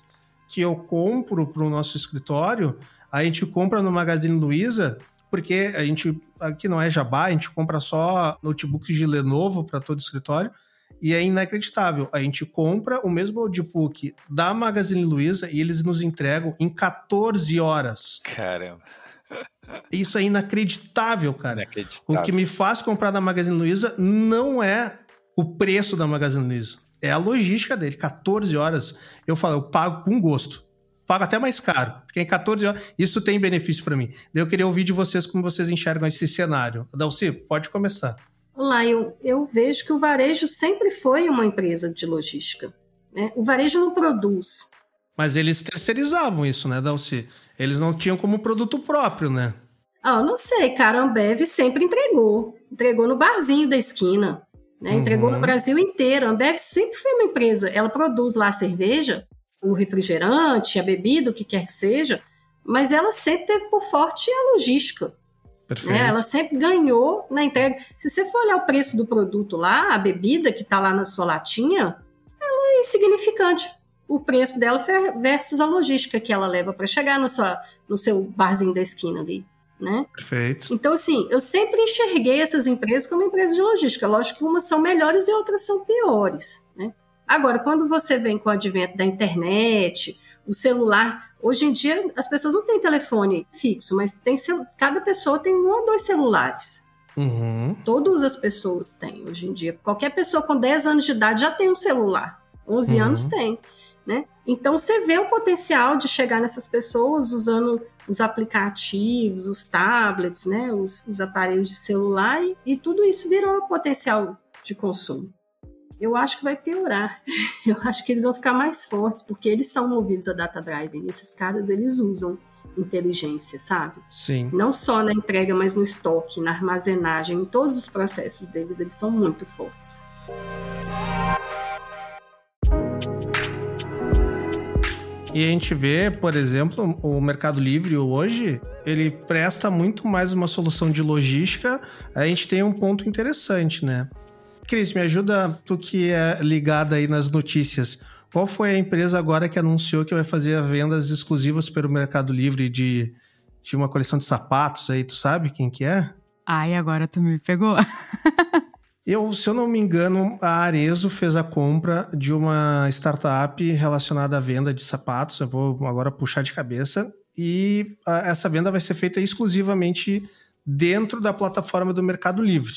Speaker 2: que eu compro para o nosso escritório, a gente compra no Magazine Luiza, porque a gente aqui não é jabá, a gente compra só notebooks de Lenovo para todo o escritório. E é inacreditável. A gente compra o mesmo notebook da Magazine Luiza e eles nos entregam em 14 horas.
Speaker 5: Caramba.
Speaker 2: Isso é inacreditável, cara. Inacreditável. O que me faz comprar da Magazine Luiza não é o preço da Magazine Luiza. É a logística dele. 14 horas, eu falo, eu pago com gosto. Pago até mais caro, porque em 14 horas, isso tem benefício para mim. Eu queria ouvir de vocês como vocês enxergam esse cenário. Dalci, pode começar.
Speaker 4: Olá, eu, eu vejo que o varejo sempre foi uma empresa de logística. Né? O varejo não produz.
Speaker 2: Mas eles terceirizavam isso, né, Dalci? Eles não tinham como produto próprio, né?
Speaker 4: Ah, não sei, cara, a Ambev sempre entregou. Entregou no barzinho da esquina. Né? Entregou uhum. no Brasil inteiro. A Ambev sempre foi uma empresa. Ela produz lá a cerveja, o refrigerante, a bebida, o que quer que seja, mas ela sempre teve por forte a logística. Né? Ela sempre ganhou na entrega. Se você for olhar o preço do produto lá, a bebida que está lá na sua latinha, ela é insignificante. O preço dela versus a logística que ela leva para chegar no, sua, no seu barzinho da esquina ali né?
Speaker 2: Perfeito.
Speaker 4: Então, assim, eu sempre enxerguei essas empresas como empresas de logística. Lógico que umas são melhores e outras são piores, né? Agora, quando você vem com o advento da internet, o celular, hoje em dia as pessoas não têm telefone fixo, mas tem cada pessoa tem um ou dois celulares.
Speaker 2: Uhum.
Speaker 4: Todas as pessoas têm hoje em dia. Qualquer pessoa com 10 anos de idade já tem um celular. 11 uhum. anos tem. Né? Então você vê o potencial de chegar nessas pessoas usando os aplicativos, os tablets, né? os, os aparelhos de celular e, e tudo isso virou potencial de consumo. Eu acho que vai piorar. Eu acho que eles vão ficar mais fortes porque eles são movidos a data driving. Esses caras eles usam inteligência, sabe?
Speaker 2: Sim.
Speaker 4: Não só na entrega, mas no estoque, na armazenagem, em todos os processos deles, eles são muito fortes.
Speaker 2: E a gente vê, por exemplo, o Mercado Livre hoje, ele presta muito mais uma solução de logística. A gente tem um ponto interessante, né? Cris, me ajuda, tu que é ligada aí nas notícias. Qual foi a empresa agora que anunciou que vai fazer vendas exclusivas pelo Mercado Livre de, de uma coleção de sapatos aí? Tu sabe quem que é?
Speaker 3: Ai, agora tu me pegou.
Speaker 2: Eu, se eu não me engano, a Arezo fez a compra de uma startup relacionada à venda de sapatos. Eu vou agora puxar de cabeça. E a, essa venda vai ser feita exclusivamente dentro da plataforma do Mercado Livre,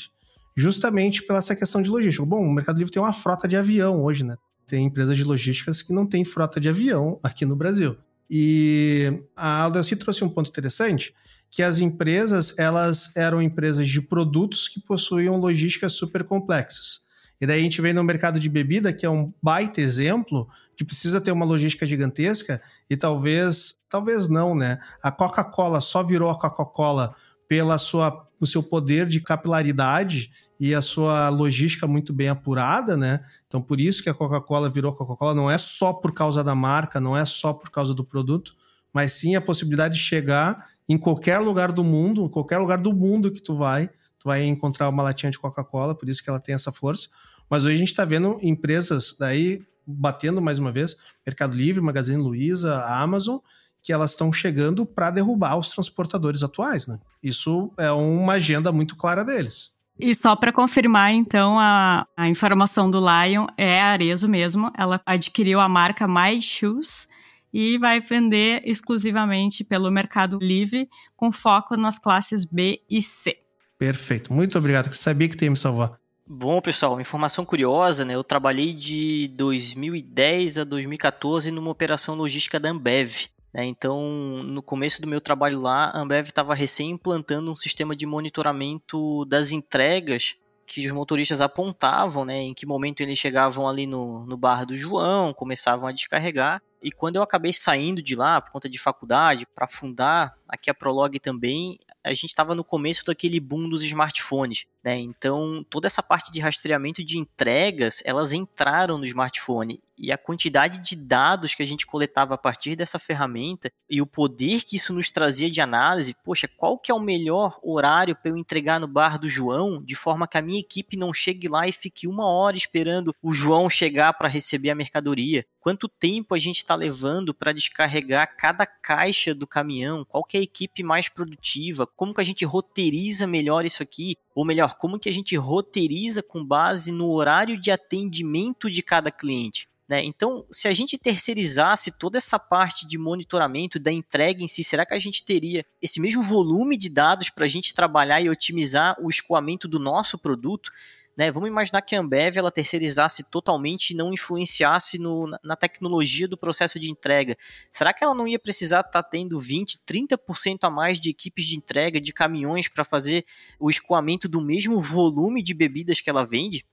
Speaker 2: justamente pela essa questão de logística. Bom, o Mercado Livre tem uma frota de avião hoje, né? Tem empresas de logísticas que não têm frota de avião aqui no Brasil. E a Aldaci trouxe um ponto interessante, que as empresas elas eram empresas de produtos que possuíam logísticas super complexas. E daí a gente vem no mercado de bebida, que é um baita exemplo, que precisa ter uma logística gigantesca, e talvez, talvez não, né? A Coca-Cola só virou a Coca-Cola pela sua o seu poder de capilaridade e a sua logística muito bem apurada, né? Então por isso que a Coca-Cola virou Coca-Cola, não é só por causa da marca, não é só por causa do produto, mas sim a possibilidade de chegar em qualquer lugar do mundo, em qualquer lugar do mundo que tu vai, tu vai encontrar uma latinha de Coca-Cola, por isso que ela tem essa força. Mas hoje a gente está vendo empresas daí batendo mais uma vez, Mercado Livre, Magazine Luiza, Amazon, que elas estão chegando para derrubar os transportadores atuais, né? Isso é uma agenda muito clara deles.
Speaker 3: E só para confirmar, então, a, a informação do Lion é a Arezo mesmo. Ela adquiriu a marca My Shoes e vai vender exclusivamente pelo Mercado Livre, com foco nas classes B e C.
Speaker 2: Perfeito. Muito obrigado, que sabia que tem me salvar.
Speaker 6: Bom, pessoal, informação curiosa, né? Eu trabalhei de 2010 a 2014 numa operação logística da Ambev. Né? Então, no começo do meu trabalho lá, a Ambev estava recém implantando um sistema de monitoramento das entregas que os motoristas apontavam, né, em que momento eles chegavam ali no, no bar do João, começavam a descarregar. E quando eu acabei saindo de lá por conta de faculdade, para fundar aqui a Prolog também, a gente estava no começo daquele boom dos smartphones, né? Então, toda essa parte de rastreamento de entregas, elas entraram no smartphone e a quantidade de dados que a gente coletava a partir dessa ferramenta e o poder que isso nos trazia de análise, poxa, qual que é o melhor horário para eu entregar no bar do João, de forma que a minha equipe não chegue lá e fique uma hora esperando o João chegar para receber a mercadoria? Quanto tempo a gente está levando para descarregar cada caixa do caminhão? Qual que é a equipe mais produtiva? Como que a gente roteiriza melhor isso aqui? Ou melhor, como que a gente roteiriza com base no horário de atendimento de cada cliente? Né? Então, se a gente terceirizasse toda essa parte de monitoramento da entrega em si, será que a gente teria esse mesmo volume de dados para a gente trabalhar e otimizar o escoamento do nosso produto? né? Vamos imaginar que a Ambev ela terceirizasse totalmente e não influenciasse no, na tecnologia do processo de entrega. Será que ela não ia precisar estar tá tendo 20, 30% a mais de equipes de entrega, de caminhões para fazer o escoamento do mesmo volume de bebidas que ela vende?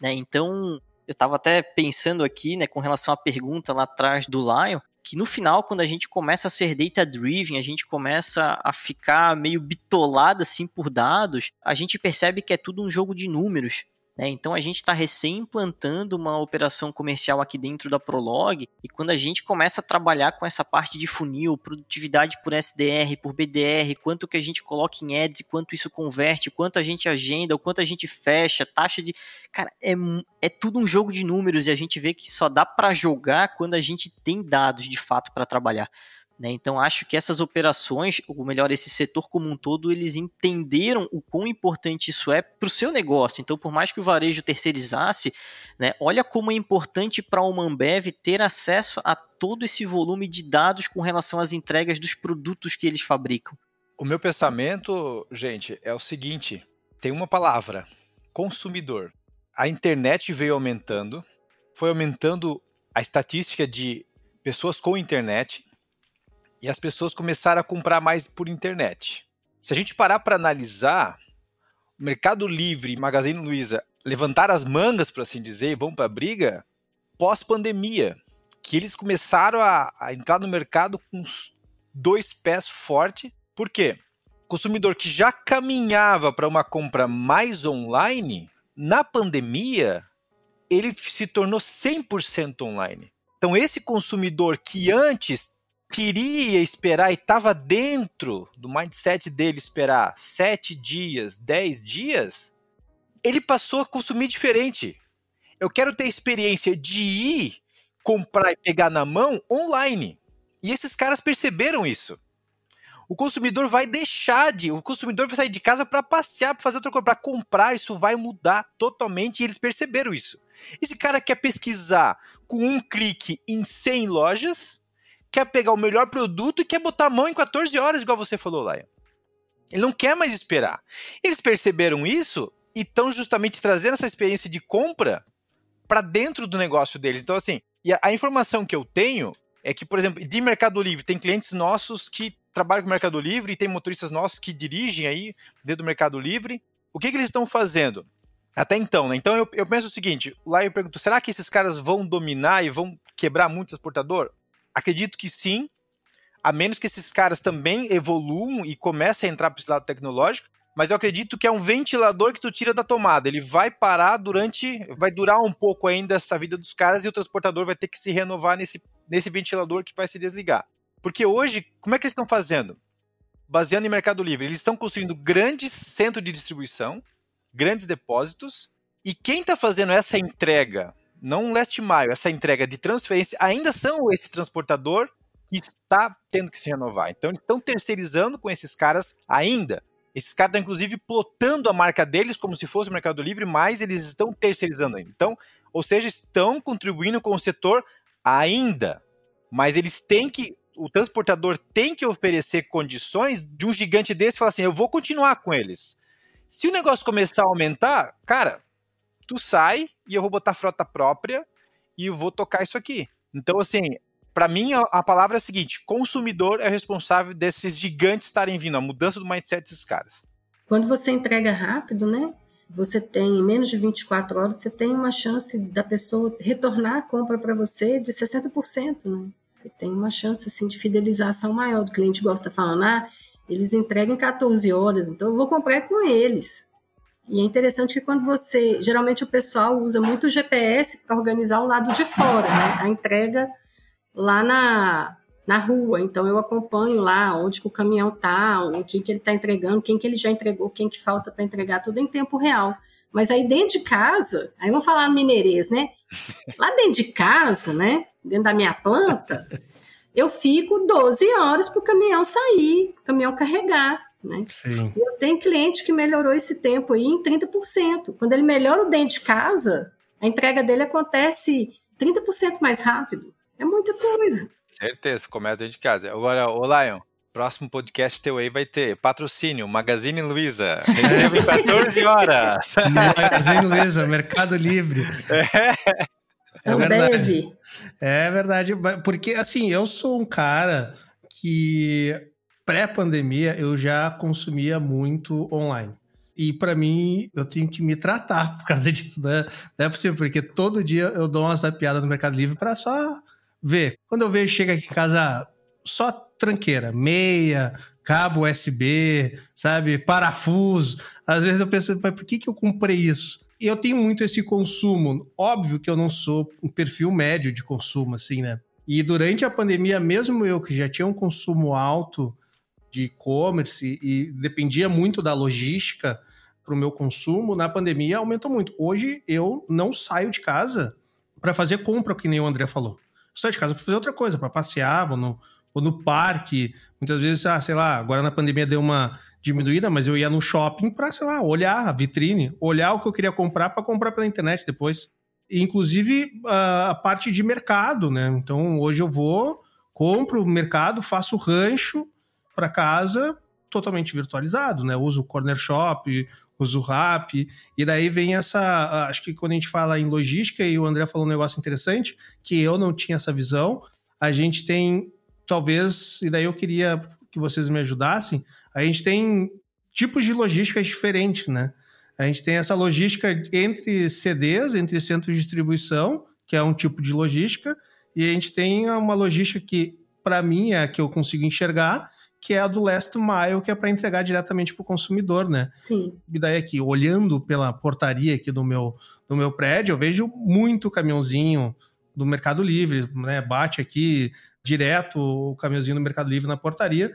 Speaker 6: Né? Então, eu estava até pensando aqui, né, com relação à pergunta lá atrás do Lion, que no final, quando a gente começa a ser data-driven, a gente começa a ficar meio bitolado assim por dados, a gente percebe que é tudo um jogo de números. Né? Então a gente está recém implantando uma operação comercial aqui dentro da Prolog e quando a gente começa a trabalhar com essa parte de funil, produtividade por SDR, por BDR, quanto que a gente coloca em ads, quanto isso converte, quanto a gente agenda, o quanto a gente fecha, taxa de, cara, é, é tudo um jogo de números e a gente vê que só dá para jogar quando a gente tem dados de fato para trabalhar. Né? Então acho que essas operações, ou melhor, esse setor como um todo, eles entenderam o quão importante isso é para o seu negócio. Então, por mais que o varejo terceirizasse, né, olha como é importante para o Ambev ter acesso a todo esse volume de dados com relação às entregas dos produtos que eles fabricam.
Speaker 5: O meu pensamento, gente, é o seguinte: tem uma palavra, consumidor. A internet veio aumentando, foi aumentando a estatística de pessoas com internet, e as pessoas começaram a comprar mais por internet. Se a gente parar para analisar, o Mercado Livre e Magazine Luiza levantaram as mangas, por assim dizer, e vão para a briga pós-pandemia, que eles começaram a, a, entrar no mercado com dois pés forte. Por quê? O consumidor que já caminhava para uma compra mais online, na pandemia, ele se tornou 100% online. Então, esse consumidor que antes queria esperar e estava dentro do mindset dele esperar sete dias, dez dias, ele passou a consumir diferente. Eu quero ter a experiência de ir comprar e pegar na mão online. E esses caras perceberam isso. O consumidor vai deixar de. O consumidor vai sair de casa para passear, para fazer outra coisa, para comprar. Isso vai mudar totalmente e eles perceberam isso. Esse cara quer pesquisar com um clique em 100 lojas quer pegar o melhor produto e quer botar a mão em 14 horas, igual você falou, Laia. Ele não quer mais esperar. Eles perceberam isso e estão justamente trazendo essa experiência de compra para dentro do negócio deles. Então, assim, e a, a, informação que eu tenho é que, por exemplo, de Mercado Livre, tem clientes nossos que trabalham com Mercado Livre e tem motoristas nossos que dirigem aí dentro do Mercado Livre. O que, que eles estão fazendo? Até então, né? Então eu, eu penso o seguinte: lá eu pergunto, será que esses caras vão dominar e vão quebrar muito transportador? Acredito que sim, a menos que esses caras também evoluam e comecem a entrar para esse lado tecnológico, mas eu acredito que é um ventilador que tu tira da tomada. Ele vai parar durante. Vai durar um pouco ainda essa vida dos caras e o transportador vai ter que se renovar nesse, nesse ventilador que vai se desligar. Porque hoje, como é que eles estão fazendo? Baseando em Mercado Livre, eles estão construindo grandes centros de distribuição, grandes depósitos, e quem está fazendo essa entrega não last mile, essa entrega de transferência, ainda são esse transportador que está tendo que se renovar. Então, eles estão terceirizando com esses caras ainda. Esses caras estão, inclusive, plotando a marca deles como se fosse o Mercado Livre, mas eles estão terceirizando ainda. Então, ou seja, estão contribuindo com o setor ainda. Mas eles têm que. O transportador tem que oferecer condições de um gigante desse falar assim: eu vou continuar com eles. Se o negócio começar a aumentar, cara, tu sai e eu vou botar frota própria e vou tocar isso aqui. Então, assim, para mim a, a, palavra é a seguinte: consumidor é responsável desses gigantes estarem vindo, a mudança do mindset desses caras.
Speaker 4: Quando você entrega rápido, né? Você tem em menos de 24 horas, você tem uma chance da pessoa retornar a compra para você de 60%, né? Você tem uma chance assim de fidelização maior. O cliente gosta falando, ah, eles entregam em 14 horas, então eu vou comprar com eles. E é interessante que quando você. Geralmente o pessoal usa muito o GPS para organizar o lado de fora, né? A entrega lá na, na rua. Então eu acompanho lá onde que o caminhão tá, o que, que ele está entregando, quem que ele já entregou, quem que falta para entregar, tudo em tempo real. Mas aí dentro de casa, aí vamos falar mineirês, né? Lá dentro de casa, né? Dentro da minha planta, eu fico 12 horas para o caminhão sair, o caminhão carregar. Né? Sim. Eu tenho cliente que melhorou esse tempo aí em 30%. Quando ele melhora o dentro de casa, a entrega dele acontece 30% mais rápido. É muita coisa.
Speaker 5: Certeza, começa dentro de casa. Agora, ô Lion, próximo podcast teu aí vai ter patrocínio, Magazine Luiza. Receba em 14 horas.
Speaker 2: Magazine Luiza, Mercado Livre.
Speaker 4: É, é verdade.
Speaker 2: É verdade. Porque, assim, eu sou um cara que pré-pandemia eu já consumia muito online. E para mim, eu tenho que me tratar por causa disso, né? Não é possível, porque todo dia eu dou uma zapiada no Mercado Livre para só ver. Quando eu vejo, chega aqui em casa, só tranqueira, meia, cabo USB, sabe, parafuso. Às vezes eu penso, mas por que, que eu comprei isso? E eu tenho muito esse consumo. Óbvio que eu não sou um perfil médio de consumo, assim, né? E durante a pandemia, mesmo eu que já tinha um consumo alto de e-commerce e dependia muito da logística para o meu consumo, na pandemia aumentou muito. Hoje eu não saio de casa para fazer compra, que nem o André falou. saio de casa para fazer outra coisa, para passear, vou no, vou no parque. Muitas vezes, ah, sei lá, agora na pandemia deu uma diminuída, mas eu ia no shopping para, sei lá, olhar a vitrine, olhar o que eu queria comprar para comprar pela internet depois. Inclusive a parte de mercado, né? Então hoje eu vou, compro o mercado, faço rancho para casa totalmente virtualizado, né? Uso o Corner Shop, uso o Rap, e daí vem essa. Acho que quando a gente fala em logística, e o André falou um negócio interessante, que eu não tinha essa visão, a gente tem, talvez, e daí eu queria que vocês me ajudassem, a gente tem tipos de logística diferentes, né? A gente tem essa logística entre CDs, entre centros de distribuição, que é um tipo de logística, e a gente tem uma logística que, para mim, é a que eu consigo enxergar, que é a do last mile, que é para entregar diretamente para o consumidor, né?
Speaker 4: Sim.
Speaker 2: E daí aqui, olhando pela portaria aqui do meu, do meu prédio, eu vejo muito caminhãozinho do Mercado Livre, né? Bate aqui direto o caminhãozinho do Mercado Livre na portaria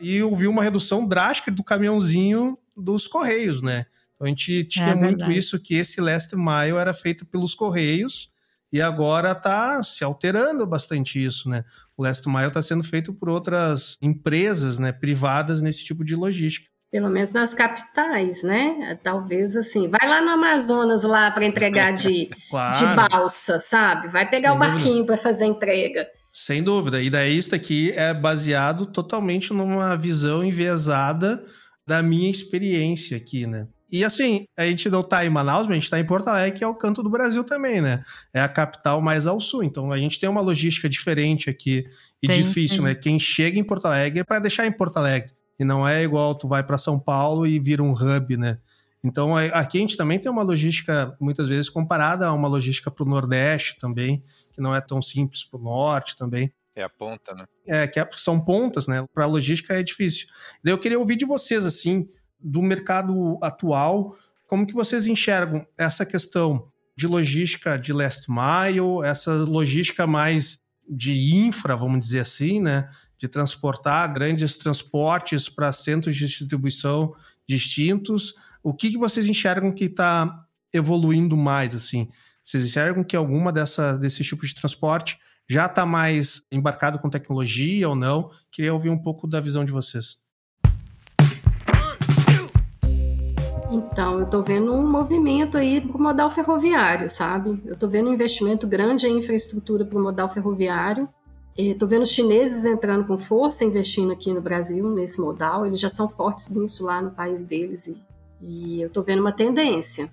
Speaker 2: e eu vi uma redução drástica do caminhãozinho dos Correios, né? Então a gente tinha é muito isso, que esse last mile era feito pelos Correios e agora está se alterando bastante isso, né? O last mile está sendo feito por outras empresas, né, privadas nesse tipo de logística.
Speaker 4: Pelo menos nas capitais, né? Talvez assim, vai lá no Amazonas lá para entregar de, claro. de balsa, sabe? Vai pegar Sem o barquinho para fazer a entrega.
Speaker 2: Sem dúvida. E daí isso aqui é baseado totalmente numa visão enviesada da minha experiência aqui, né? E assim, a gente não tá em Manaus, mas a gente tá em Porto Alegre, que é o canto do Brasil também, né? É a capital mais ao sul. Então a gente tem uma logística diferente aqui e tem, difícil, né? Quem chega em Porto Alegre é para deixar em Porto Alegre. E não é igual tu vai para São Paulo e vira um hub, né? Então aqui a gente também tem uma logística, muitas vezes, comparada a uma logística para o Nordeste também, que não é tão simples para o Norte também.
Speaker 5: É a ponta, né?
Speaker 2: É, que é, são pontas, né? Para a logística é difícil. Daí eu queria ouvir de vocês, assim, do mercado atual, como que vocês enxergam essa questão de logística de last mile, essa logística mais de infra, vamos dizer assim, né? De transportar grandes transportes para centros de distribuição distintos. O que, que vocês enxergam que está evoluindo mais, assim? Vocês enxergam que alguma dessa, desses tipos de transporte já está mais embarcado com tecnologia ou não? Queria ouvir um pouco da visão de vocês.
Speaker 4: Então, eu estou vendo um movimento aí para o modal ferroviário, sabe? Eu estou vendo um investimento grande em infraestrutura para o modal ferroviário. Estou vendo os chineses entrando com força, investindo aqui no Brasil, nesse modal. Eles já são fortes nisso lá no país deles. E, e eu estou vendo uma tendência.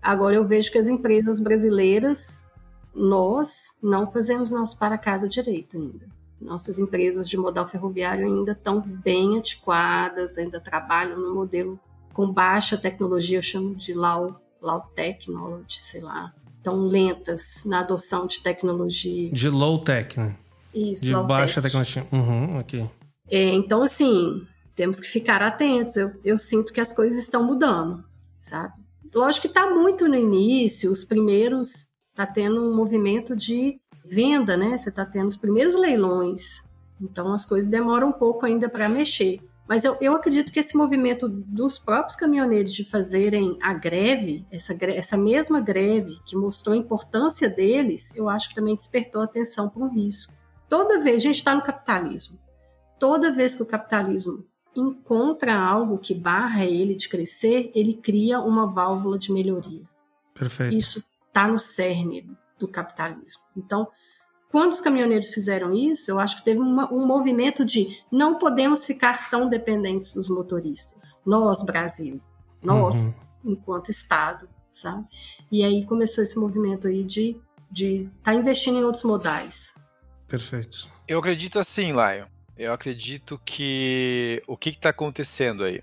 Speaker 4: Agora eu vejo que as empresas brasileiras, nós não fazemos nosso para-casa direito ainda. Nossas empresas de modal ferroviário ainda estão bem antiquadas, ainda trabalham no modelo com baixa tecnologia, eu chamo de low, low technology, sei lá, tão lentas na adoção de tecnologia.
Speaker 2: De low tech, né?
Speaker 4: Isso,
Speaker 2: De baixa tech. tecnologia. Uhum, ok.
Speaker 4: É, então, assim, temos que ficar atentos. Eu, eu sinto que as coisas estão mudando, sabe? Lógico que está muito no início, os primeiros. Está tendo um movimento de venda, né? Você está tendo os primeiros leilões. Então, as coisas demoram um pouco ainda para mexer. Mas eu, eu acredito que esse movimento dos próprios caminhoneiros de fazerem a greve, essa, essa mesma greve que mostrou a importância deles, eu acho que também despertou atenção para um risco. Toda vez, a gente está no capitalismo, toda vez que o capitalismo encontra algo que barra ele de crescer, ele cria uma válvula de melhoria.
Speaker 2: Perfeito.
Speaker 4: Isso está no cerne do capitalismo. Então, quando os caminhoneiros fizeram isso, eu acho que teve uma, um movimento de não podemos ficar tão dependentes dos motoristas. Nós, Brasil, nós, uhum. enquanto Estado, sabe? E aí começou esse movimento aí de de estar tá investindo em outros modais.
Speaker 2: Perfeito.
Speaker 5: Eu acredito assim, Lion. Eu acredito que o que está acontecendo aí?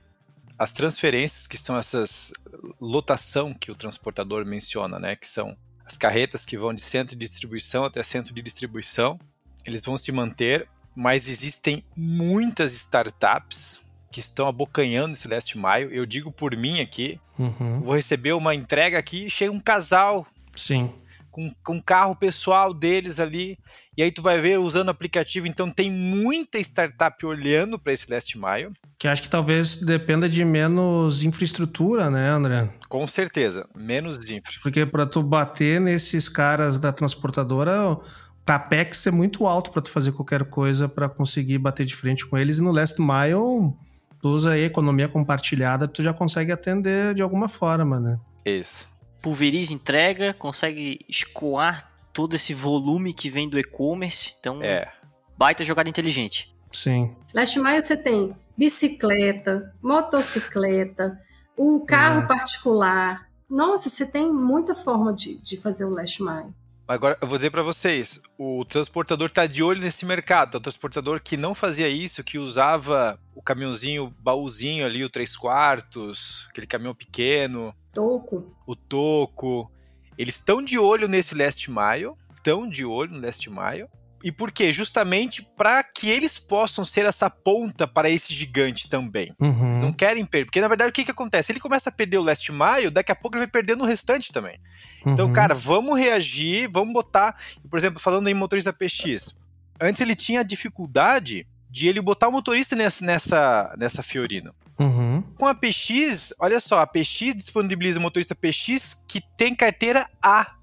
Speaker 5: As transferências, que são essas lotação que o transportador menciona, né? Que são as carretas que vão de centro de distribuição até centro de distribuição, eles vão se manter, mas existem muitas startups que estão abocanhando esse last mile. Eu digo por mim aqui, uhum. vou receber uma entrega aqui, chega um casal.
Speaker 2: Sim
Speaker 5: com, com carro pessoal deles ali. E aí tu vai ver usando aplicativo. Então tem muita startup olhando para esse last mile.
Speaker 2: Que acho que talvez dependa de menos infraestrutura, né, André?
Speaker 5: Com certeza, menos infra.
Speaker 2: Porque para tu bater nesses caras da transportadora, o capex é muito alto para tu fazer qualquer coisa para conseguir bater de frente com eles. E no last mile, tu usa aí economia compartilhada, tu já consegue atender de alguma forma, né?
Speaker 5: Isso
Speaker 6: pulveriza entrega, consegue escoar todo esse volume que vem do e-commerce. Então,
Speaker 5: é.
Speaker 6: baita jogada inteligente.
Speaker 2: Sim.
Speaker 4: Last Mile você tem bicicleta, motocicleta, o carro é. particular. Nossa, você tem muita forma de, de fazer o Last Mile.
Speaker 5: Agora, eu vou dizer para vocês, o transportador está de olho nesse mercado. É um transportador que não fazia isso, que usava o caminhãozinho, baúzinho ali, o 3 quartos, aquele caminhão pequeno.
Speaker 4: Toco.
Speaker 5: O toco. Eles estão de olho nesse last mile, estão de olho no last mile. E por quê? Justamente para que eles possam ser essa ponta para esse gigante também. Uhum. Eles não querem perder. Porque, na verdade, o que, que acontece? Ele começa a perder o last mile, daqui a pouco ele vai perder no restante também. Então, uhum. Então, cara, vamos reagir, vamos botar. Por exemplo, falando em motorista PX. Antes ele tinha dificuldade de ele botar o motorista nessa, nessa, nessa Fiorino.
Speaker 2: Uhum.
Speaker 5: Com a PX, olha só, a PX disponibiliza motorista PX que tem carteira A,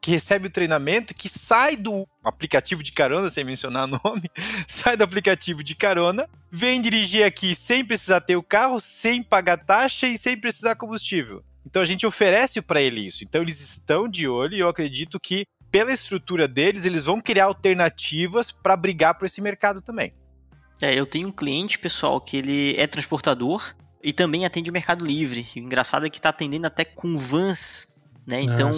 Speaker 5: que recebe o treinamento, que sai do aplicativo de carona, sem mencionar nome, sai do aplicativo de carona, vem dirigir aqui sem precisar ter o carro, sem pagar taxa e sem precisar combustível. Então a gente oferece para ele isso. Então eles estão de olho e eu acredito que pela estrutura deles, eles vão criar alternativas para brigar por esse mercado também.
Speaker 6: É, eu tenho um cliente, pessoal, que ele é transportador e também atende o Mercado Livre. O engraçado é que está atendendo até com vans, né? Ah, então,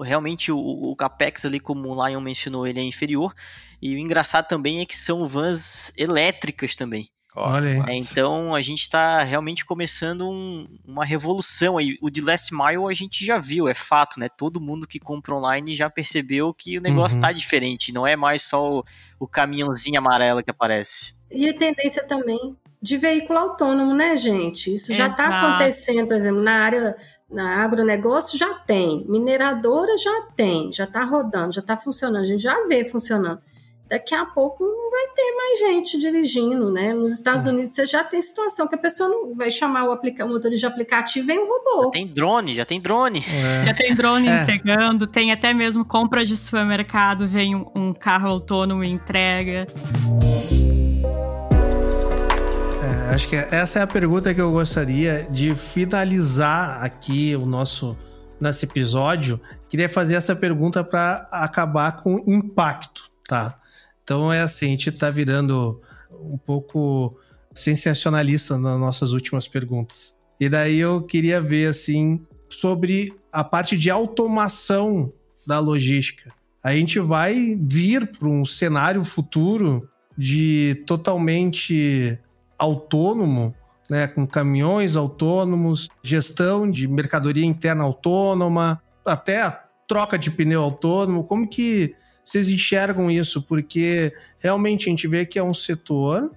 Speaker 6: ah, realmente, o, o CAPEX ali, como o Lion mencionou, ele é inferior. E o engraçado também é que são vans elétricas também.
Speaker 2: Olha
Speaker 6: é, então a gente está realmente começando um, uma revolução aí. O de Last Mile a gente já viu, é fato, né? Todo mundo que compra online já percebeu que o negócio está uhum. diferente. Não é mais só o, o caminhãozinho amarelo que aparece.
Speaker 4: E a tendência também de veículo autônomo, né, gente? Isso já está acontecendo, por exemplo, na área na agronegócio já tem, mineradora já tem, já está rodando, já está funcionando, a gente já vê funcionando. Daqui a pouco não vai ter mais gente dirigindo, né? Nos Estados hum. Unidos você já tem situação que a pessoa não vai chamar o, aplica o motorista de aplicativo e vem um robô.
Speaker 6: Já tem drone, já tem drone.
Speaker 3: É. Já tem drone é. entregando, tem até mesmo compra de supermercado, vem um, um carro autônomo e entrega.
Speaker 2: Acho que essa é a pergunta que eu gostaria de finalizar aqui o nosso nesse episódio. Queria fazer essa pergunta para acabar com impacto, tá? Então é assim, a gente está virando um pouco sensacionalista nas nossas últimas perguntas. E daí eu queria ver assim sobre a parte de automação da logística. A gente vai vir para um cenário futuro de totalmente autônomo, né, com caminhões autônomos, gestão de mercadoria interna autônoma, até a troca de pneu autônomo. Como que vocês enxergam isso? Porque realmente a gente vê que é um setor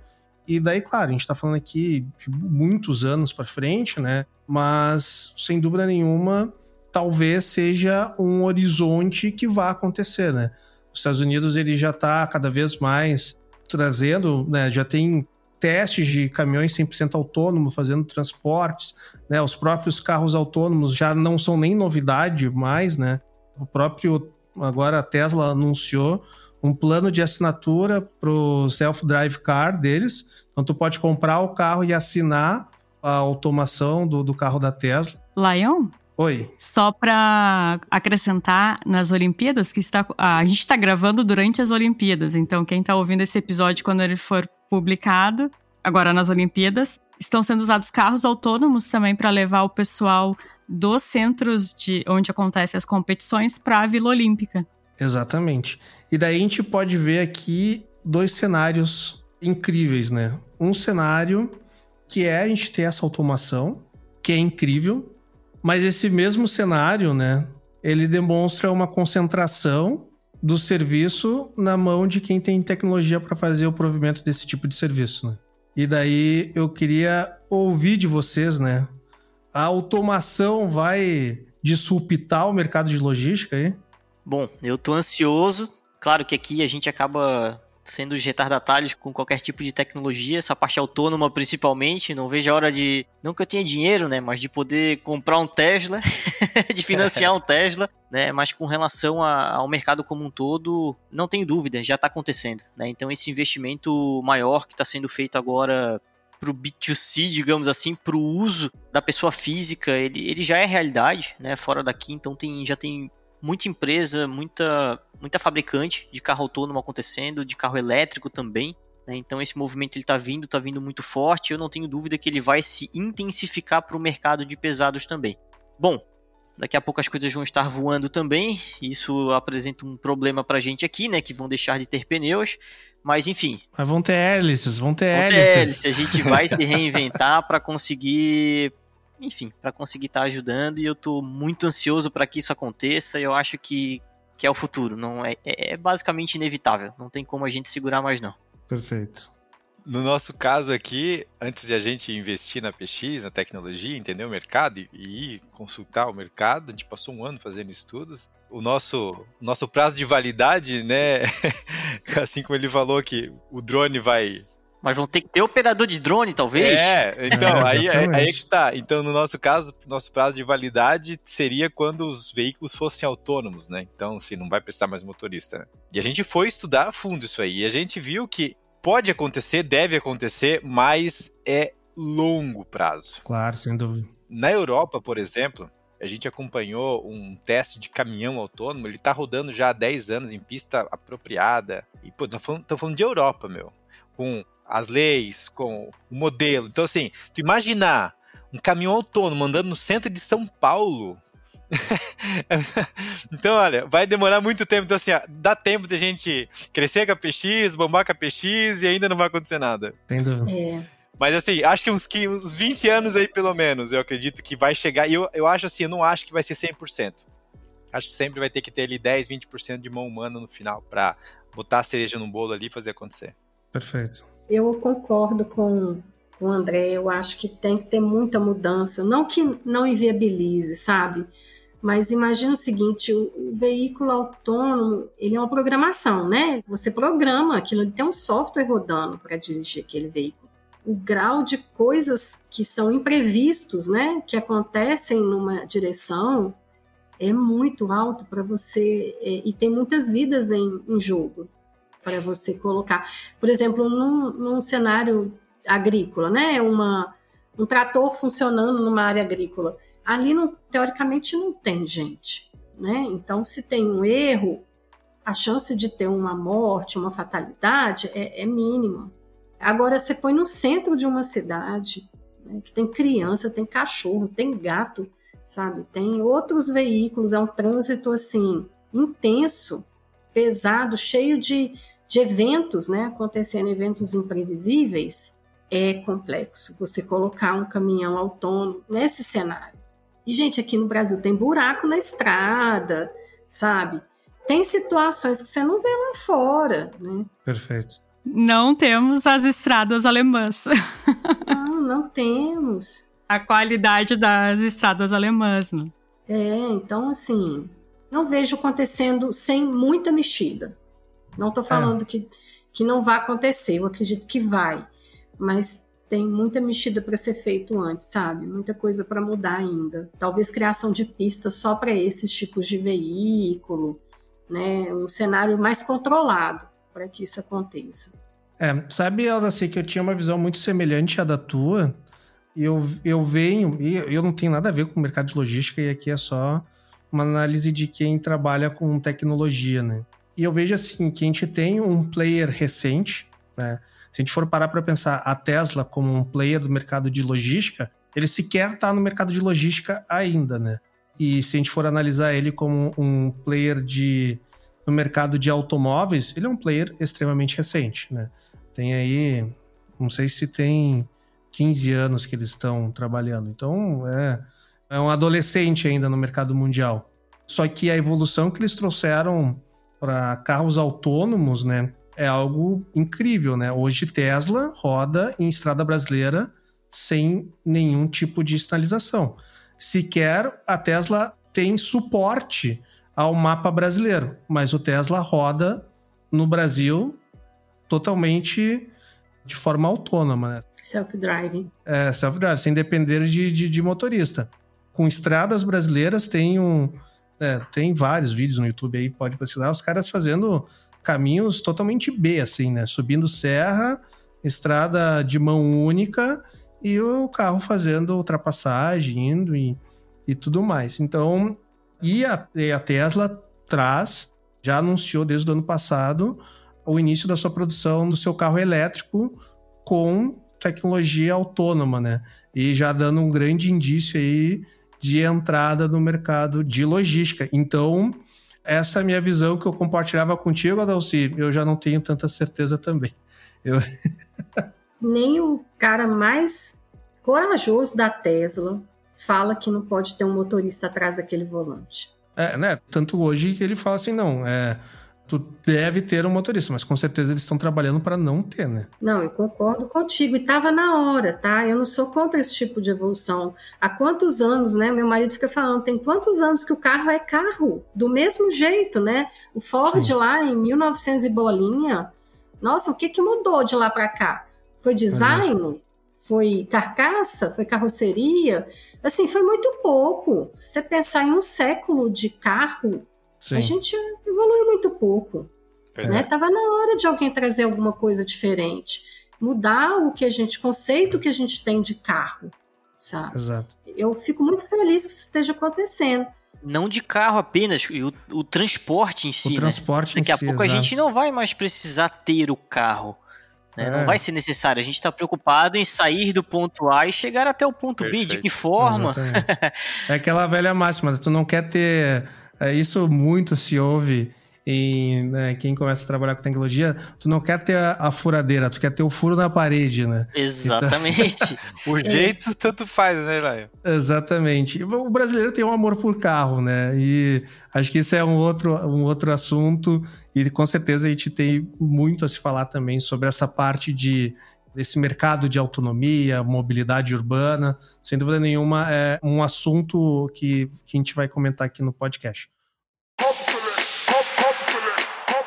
Speaker 2: e daí, claro, a gente está falando aqui de muitos anos para frente, né? Mas sem dúvida nenhuma, talvez seja um horizonte que vá acontecer, né? Os Estados Unidos ele já está cada vez mais trazendo, né? Já tem testes de caminhões 100% autônomos fazendo transportes, né? Os próprios carros autônomos já não são nem novidade mais, né? O próprio agora a Tesla anunciou um plano de assinatura para o self-drive car deles. Então tu pode comprar o carro e assinar a automação do, do carro da Tesla.
Speaker 3: Lion,
Speaker 2: Oi.
Speaker 3: Só para acrescentar nas Olimpíadas, que está, a gente está gravando durante as Olimpíadas, então quem está ouvindo esse episódio quando ele for publicado, agora nas Olimpíadas, estão sendo usados carros autônomos também para levar o pessoal dos centros de onde acontecem as competições para a Vila Olímpica.
Speaker 2: Exatamente. E daí a gente pode ver aqui dois cenários incríveis, né? Um cenário que é a gente ter essa automação, que é incrível, mas esse mesmo cenário, né, ele demonstra uma concentração do serviço na mão de quem tem tecnologia para fazer o provimento desse tipo de serviço, né? E daí eu queria ouvir de vocês, né? A automação vai disruptar o mercado de logística aí?
Speaker 6: Bom, eu tô ansioso. Claro que aqui a gente acaba sendo os retardatários com qualquer tipo de tecnologia, essa parte autônoma principalmente. Não vejo a hora de. Não que eu tenha dinheiro, né? Mas de poder comprar um Tesla, de financiar um Tesla, né? Mas com relação a, ao mercado como um todo, não tenho dúvida, já está acontecendo. Né? Então esse investimento maior que está sendo feito agora para o B2C, digamos assim, para o uso da pessoa física, ele, ele já é realidade, né? Fora daqui, então tem, já tem muita empresa, muita, muita fabricante de carro autônomo acontecendo, de carro elétrico também. Né? Então esse movimento ele está vindo, está vindo muito forte. Eu não tenho dúvida que ele vai se intensificar para o mercado de pesados também. Bom, daqui a pouco as coisas vão estar voando também. Isso apresenta um problema para a gente aqui, né? Que vão deixar de ter pneus. Mas enfim.
Speaker 2: Mas vão ter hélices, vão ter vão hélices. Ter hélices.
Speaker 6: A gente vai se reinventar para conseguir enfim, para conseguir estar tá ajudando e eu estou muito ansioso para que isso aconteça. Eu acho que, que é o futuro, não é, é, é basicamente inevitável, não tem como a gente segurar mais não.
Speaker 2: Perfeito.
Speaker 5: No nosso caso aqui, antes de a gente investir na PX, na tecnologia, entender o mercado e, e ir consultar o mercado, a gente passou um ano fazendo estudos. O nosso, nosso prazo de validade, né? assim como ele falou que o drone vai
Speaker 6: mas vão ter que ter operador de drone, talvez?
Speaker 5: É, então, é, aí, aí, aí é que tá. Então, no nosso caso, nosso prazo de validade seria quando os veículos fossem autônomos, né? Então, assim, não vai precisar mais motorista. Né? E a gente foi estudar a fundo isso aí. E a gente viu que pode acontecer, deve acontecer, mas é longo prazo.
Speaker 2: Claro, sem dúvida.
Speaker 5: Na Europa, por exemplo, a gente acompanhou um teste de caminhão autônomo, ele tá rodando já há 10 anos em pista apropriada. E, pô, tô falando, tô falando de Europa, meu. Com as leis, com o modelo. Então, assim, tu imaginar um caminhão autônomo andando no centro de São Paulo. então, olha, vai demorar muito tempo. Então, assim, ó, dá tempo de a gente crescer com a PX, bombar com a PX e ainda não vai acontecer nada.
Speaker 2: Sem dúvida. É.
Speaker 5: Mas assim, acho que uns, uns 20 anos aí, pelo menos, eu acredito que vai chegar. E eu, eu acho assim, eu não acho que vai ser 100%. Acho que sempre vai ter que ter ali 10, 20% de mão humana no final para botar a cereja no bolo ali e fazer acontecer.
Speaker 2: Perfeito.
Speaker 4: Eu concordo com, o André, eu acho que tem que ter muita mudança. Não que não inviabilize, sabe? Mas imagina o seguinte, o, o, veículo autônomo, ele é uma programação, né? Você programa aquilo, ele tem um software rodando para dirigir aquele veículo. O grau de coisas que são imprevistos, né, que acontecem numa direção é muito alto para você é, e tem muitas vidas em, em jogo para você colocar. Por exemplo, num, num cenário agrícola, né? Uma, um trator funcionando numa área agrícola. Ali, não, teoricamente, não tem gente. Né? Então, se tem um erro, a chance de ter uma morte, uma fatalidade é, é mínima. Agora, você põe no centro de uma cidade, né, que tem criança, tem cachorro, tem gato, sabe? Tem outros veículos, é um trânsito assim intenso, pesado, cheio de, de eventos, né, acontecendo eventos imprevisíveis, é complexo você colocar um caminhão autônomo nesse cenário. E, gente, aqui no Brasil tem buraco na estrada, sabe? Tem situações que você não vê lá fora, né?
Speaker 2: Perfeito.
Speaker 3: Não temos as estradas alemãs.
Speaker 4: não, não temos.
Speaker 3: A qualidade das estradas alemãs, né?
Speaker 4: É, então, assim, não vejo acontecendo sem muita mexida. Não estou falando é. que, que não vai acontecer, eu acredito que vai, mas tem muita mexida para ser feito antes, sabe? Muita coisa para mudar ainda. Talvez criação de pistas só para esses tipos de veículo, né? Um cenário mais controlado para que isso aconteça.
Speaker 2: É, sabe, Elza, assim, que eu tinha uma visão muito semelhante à da tua, eu, eu venho, e eu não tenho nada a ver com o mercado de logística, e aqui é só uma análise de quem trabalha com tecnologia, né? E eu vejo assim que a gente tem um player recente, né? Se a gente for parar para pensar a Tesla como um player do mercado de logística, ele sequer está no mercado de logística ainda, né? E se a gente for analisar ele como um player de no mercado de automóveis, ele é um player extremamente recente, né? Tem aí, não sei se tem 15 anos que eles estão trabalhando. Então, é, é um adolescente ainda no mercado mundial. Só que a evolução que eles trouxeram para carros autônomos, né, é algo incrível, né? Hoje Tesla roda em estrada brasileira sem nenhum tipo de sinalização. Sequer a Tesla tem suporte ao mapa brasileiro, mas o Tesla roda no Brasil totalmente de forma autônoma, né?
Speaker 4: Self-driving.
Speaker 2: É, self-driving, sem depender de, de, de, motorista. Com estradas brasileiras tem um. É, tem vários vídeos no YouTube aí, pode pesquisar, os caras fazendo caminhos totalmente B, assim, né? Subindo serra, estrada de mão única e o carro fazendo ultrapassagem, indo e, e tudo mais. Então, e a, e a Tesla traz, já anunciou desde o ano passado, o início da sua produção do seu carro elétrico com tecnologia autônoma, né? E já dando um grande indício aí de entrada no mercado de logística. Então, essa é a minha visão que eu compartilhava contigo, Adalci. Eu já não tenho tanta certeza também. Eu...
Speaker 4: Nem o cara mais corajoso da Tesla fala que não pode ter um motorista atrás daquele volante.
Speaker 2: É, né? Tanto hoje que ele fala assim, não, é, tu deve ter um motorista, mas com certeza eles estão trabalhando para não ter, né?
Speaker 4: Não, eu concordo contigo. E estava na hora, tá? Eu não sou contra esse tipo de evolução. Há quantos anos, né? Meu marido fica falando, tem quantos anos que o carro é carro? Do mesmo jeito, né? O Ford Sim. lá em 1900 e bolinha, nossa, o que, que mudou de lá para cá? Foi design? Foi carcaça? Foi carroceria? Assim, foi muito pouco. Se você pensar em um século de carro, Sim. a gente evoluiu muito pouco. Né? Tava na hora de alguém trazer alguma coisa diferente. Mudar o que a gente, conceito que a gente tem de carro, sabe?
Speaker 2: Exato.
Speaker 4: Eu fico muito feliz que isso esteja acontecendo
Speaker 6: não de carro apenas, o, o transporte em si.
Speaker 2: O
Speaker 6: né?
Speaker 2: transporte
Speaker 6: né?
Speaker 2: Daqui
Speaker 6: a pouco
Speaker 2: exato.
Speaker 6: a gente não vai mais precisar ter o carro. Né? É. Não vai ser necessário. A gente está preocupado em sair do ponto A e chegar até o ponto Perfeito. B. De que forma?
Speaker 2: é aquela velha máxima. Tu não quer ter. É, isso muito se ouve em né, quem começa a trabalhar com tecnologia, tu não quer ter a, a, furadeira, tu quer ter o furo na parede, né?
Speaker 6: Exatamente.
Speaker 5: Então... o jeito é. tanto faz, né, Laia?
Speaker 2: Exatamente. O brasileiro tem um amor por carro, né? E acho que isso é um outro, um outro assunto e com certeza a gente tem muito a se falar também sobre essa parte de desse mercado de autonomia, mobilidade urbana. Sem dúvida nenhuma, é um assunto que, que a gente vai comentar aqui no podcast.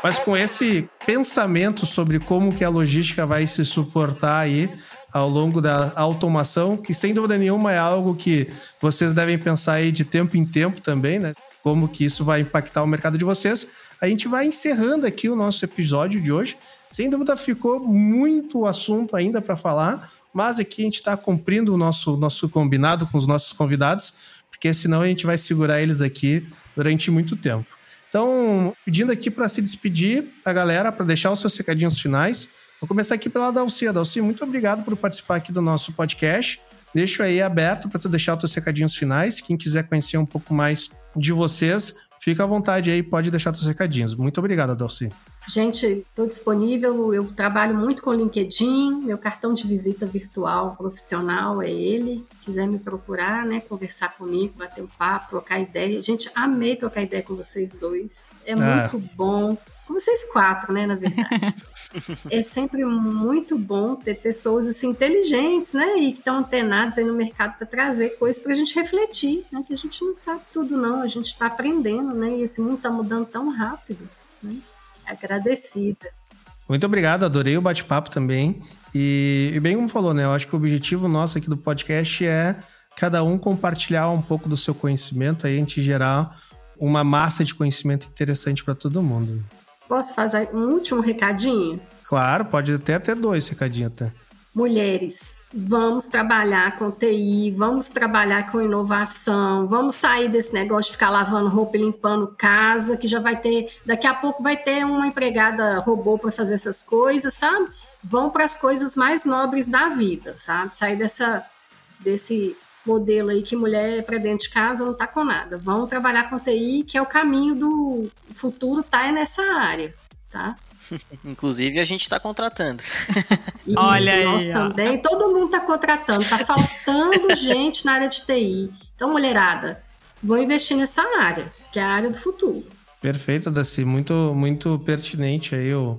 Speaker 2: Mas com esse pensamento sobre como que a logística vai se suportar aí ao longo da automação, que sem dúvida nenhuma é algo que vocês devem pensar aí de tempo em tempo também, né? Como que isso vai impactar o mercado de vocês. A gente vai encerrando aqui o nosso episódio de hoje. Sem dúvida ficou muito assunto ainda para falar, mas aqui a gente está cumprindo o nosso, nosso combinado com os nossos convidados, porque senão a gente vai segurar eles aqui durante muito tempo. Então, pedindo aqui para se despedir a galera, para deixar os seus recadinhos finais. Vou começar aqui pela Dalcia. Dalcia, muito obrigado por participar aqui do nosso podcast. Deixo aí aberto para tu deixar os teus recadinhos finais. Quem quiser conhecer um pouco mais de vocês, fica à vontade aí, pode deixar seus recadinhos. Muito obrigado, Dalci.
Speaker 4: Gente, estou disponível. Eu trabalho muito com LinkedIn. Meu cartão de visita virtual profissional é ele. Quiser me procurar, né, conversar comigo, bater um papo, trocar ideia. Gente, amei trocar ideia com vocês dois. É ah. muito bom. Com vocês quatro, né, na verdade. é sempre muito bom ter pessoas assim inteligentes, né, e que estão antenadas aí no mercado para trazer coisas para a gente refletir, né, que a gente não sabe tudo não, a gente está aprendendo, né, e esse mundo está mudando tão rápido, né agradecida.
Speaker 2: Muito obrigado, adorei o bate-papo também. E, e, bem como falou, né? Eu acho que o objetivo nosso aqui do podcast é cada um compartilhar um pouco do seu conhecimento, aí a gente gerar uma massa de conhecimento interessante para todo mundo.
Speaker 4: Posso fazer um último recadinho?
Speaker 2: Claro, pode até ter dois recadinhos até.
Speaker 4: mulheres, vamos trabalhar com TI, vamos trabalhar com inovação, vamos sair desse negócio de ficar lavando roupa e limpando casa, que já vai ter, daqui a pouco vai ter uma empregada robô para fazer essas coisas, sabe? Vão para as coisas mais nobres da vida, sabe? Sair dessa desse modelo aí que mulher para dentro de casa não tá com nada. Vão trabalhar com TI, que é o caminho do futuro, tá é nessa área, tá?
Speaker 6: Inclusive, a gente está contratando.
Speaker 4: Isso, Olha aí. Nós também. Todo mundo está contratando. Está faltando gente na área de TI. Então, mulherada, vou investir nessa área, que é a área do futuro.
Speaker 2: Perfeito, Daci. Muito, muito pertinente aí o,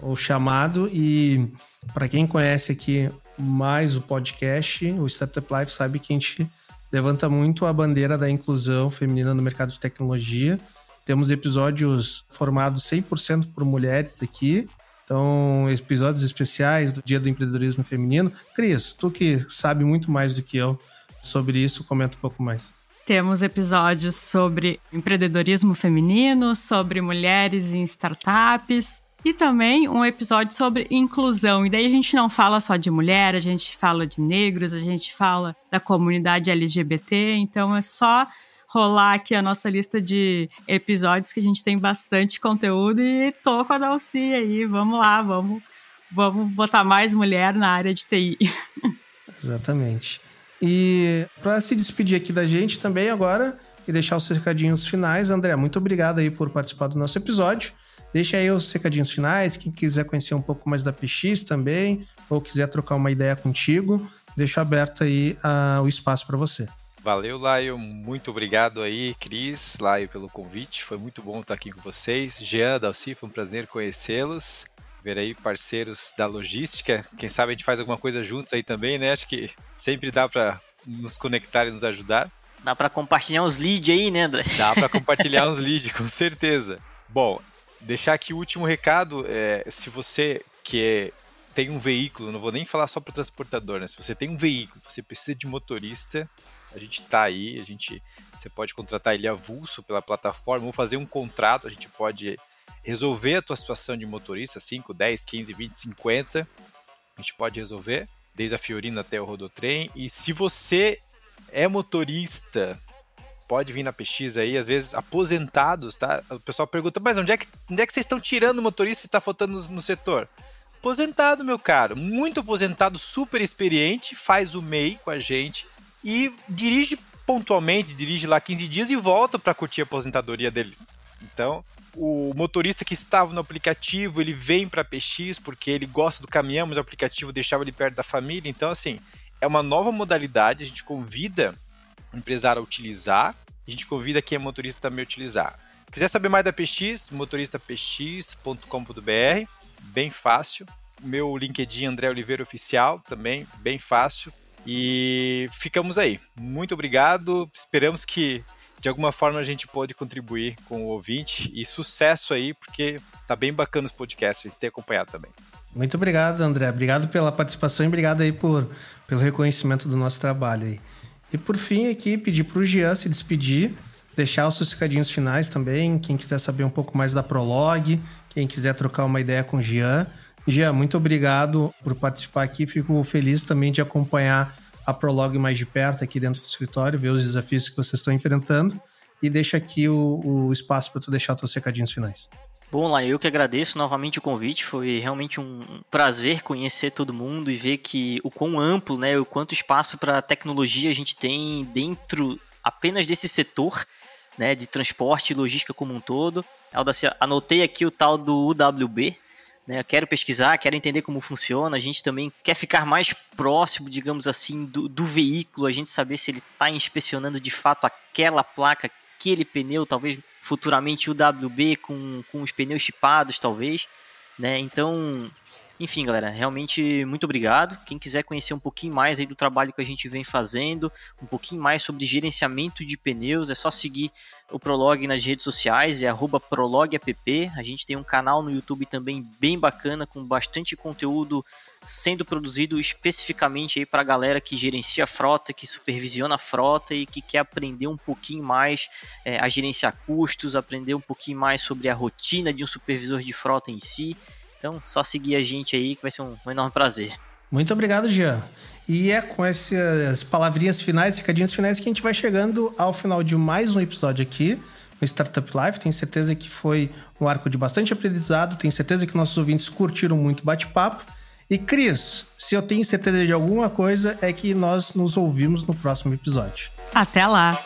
Speaker 2: o chamado. E para quem conhece aqui mais o podcast, o Startup Life, sabe que a gente levanta muito a bandeira da inclusão feminina no mercado de tecnologia. Temos episódios formados 100% por mulheres aqui. Então, episódios especiais do Dia do Empreendedorismo Feminino. Cris, tu que sabe muito mais do que eu sobre isso, comenta um pouco mais.
Speaker 3: Temos episódios sobre empreendedorismo feminino, sobre mulheres em startups e também um episódio sobre inclusão. E daí a gente não fala só de mulher, a gente fala de negros, a gente fala da comunidade LGBT, então é só rolar aqui a nossa lista de episódios que a gente tem bastante conteúdo e tô com a Dalci aí, vamos lá, vamos, vamos botar mais mulher na área de TI.
Speaker 2: Exatamente. E para se despedir aqui da gente também agora e deixar os recadinhos finais, André, muito obrigado aí por participar do nosso episódio. Deixa aí os recadinhos finais, quem quiser conhecer um pouco mais da PX também, ou quiser trocar uma ideia contigo, deixa aberto aí uh, o espaço para você.
Speaker 5: Valeu, Laio. Muito obrigado aí, Cris, Laio, pelo convite. Foi muito bom estar aqui com vocês. Jean, Dalci, foi um prazer conhecê-los. Ver aí parceiros da logística. Quem sabe a gente faz alguma coisa juntos aí também, né? Acho que sempre dá para nos conectar e nos ajudar.
Speaker 6: Dá para compartilhar uns leads aí, né, André?
Speaker 5: Dá para compartilhar uns leads, com certeza. Bom, deixar aqui o último recado. É, se você que é, tem um veículo, não vou nem falar só para o transportador, né? Se você tem um veículo, você precisa de motorista, a gente está aí, a gente, você pode contratar ele avulso pela plataforma ou fazer um contrato, a gente pode resolver a tua situação de motorista, 5, 10, 15, 20, 50, a gente pode resolver, desde a Fiorina até o Rodotrem, e se você é motorista, pode vir na PX aí, às vezes aposentados, tá? O pessoal pergunta, mas onde é que, onde é que vocês estão tirando motorista e está faltando no, no setor? Aposentado, meu caro, muito aposentado, super experiente, faz o MEI com a gente, e dirige pontualmente, dirige lá 15 dias e volta para curtir a aposentadoria dele. Então, o motorista que estava no aplicativo, ele vem para PX porque ele gosta do caminhão, mas o aplicativo deixava ele perto da família. Então, assim, é uma nova modalidade, a gente convida o empresário a utilizar, a gente convida quem é motorista também a utilizar. Quiser saber mais da PX, motoristapx.com.br, bem fácil. Meu LinkedIn André Oliveira Oficial, também bem fácil. E ficamos aí. Muito obrigado. Esperamos que de alguma forma a gente pode contribuir com o ouvinte e sucesso aí, porque tá bem bacana os podcasts, a gente tem acompanhado também.
Speaker 2: Muito obrigado, André. Obrigado pela participação e obrigado aí por, pelo reconhecimento do nosso trabalho aí. E por fim aqui, pedir para o Jean se despedir, deixar os seus recadinhos finais também, quem quiser saber um pouco mais da Prolog, quem quiser trocar uma ideia com o Jean. Jean, muito obrigado por participar aqui. Fico feliz também de acompanhar a Prolog mais de perto aqui dentro do escritório, ver os desafios que vocês estão enfrentando e deixa aqui o, o espaço para tu deixar teus recadinhos finais.
Speaker 6: Bom, lá eu que agradeço novamente o convite. Foi realmente um prazer conhecer todo mundo e ver que o quão amplo, né, o quanto espaço para tecnologia a gente tem dentro apenas desse setor, né, de transporte e logística como um todo. Anotei aqui o tal do UWB, né? Quero pesquisar, quero entender como funciona. A gente também quer ficar mais próximo, digamos assim, do, do veículo, a gente saber se ele está inspecionando de fato aquela placa, aquele pneu, talvez futuramente o WB com, com os pneus chipados, talvez. Né? Então, enfim, galera, realmente muito obrigado. Quem quiser conhecer um pouquinho mais aí do trabalho que a gente vem fazendo, um pouquinho mais sobre gerenciamento de pneus, é só seguir o Prolog nas redes sociais, é prologapp. A gente tem um canal no YouTube também bem bacana, com bastante conteúdo sendo produzido especificamente aí para a galera que gerencia a frota, que supervisiona a frota e que quer aprender um pouquinho mais é, a gerenciar custos, aprender um pouquinho mais sobre a rotina de um supervisor de frota em si. Então, só seguir a gente aí que vai ser um, um enorme prazer.
Speaker 2: Muito obrigado, Jean. E é com essas palavrinhas finais, recadinhos finais, que a gente vai chegando ao final de mais um episódio aqui no Startup Life. Tenho certeza que foi um arco de bastante aprendizado. Tenho certeza que nossos ouvintes curtiram muito bate-papo. E Cris, se eu tenho certeza de alguma coisa, é que nós nos ouvimos no próximo episódio.
Speaker 3: Até lá!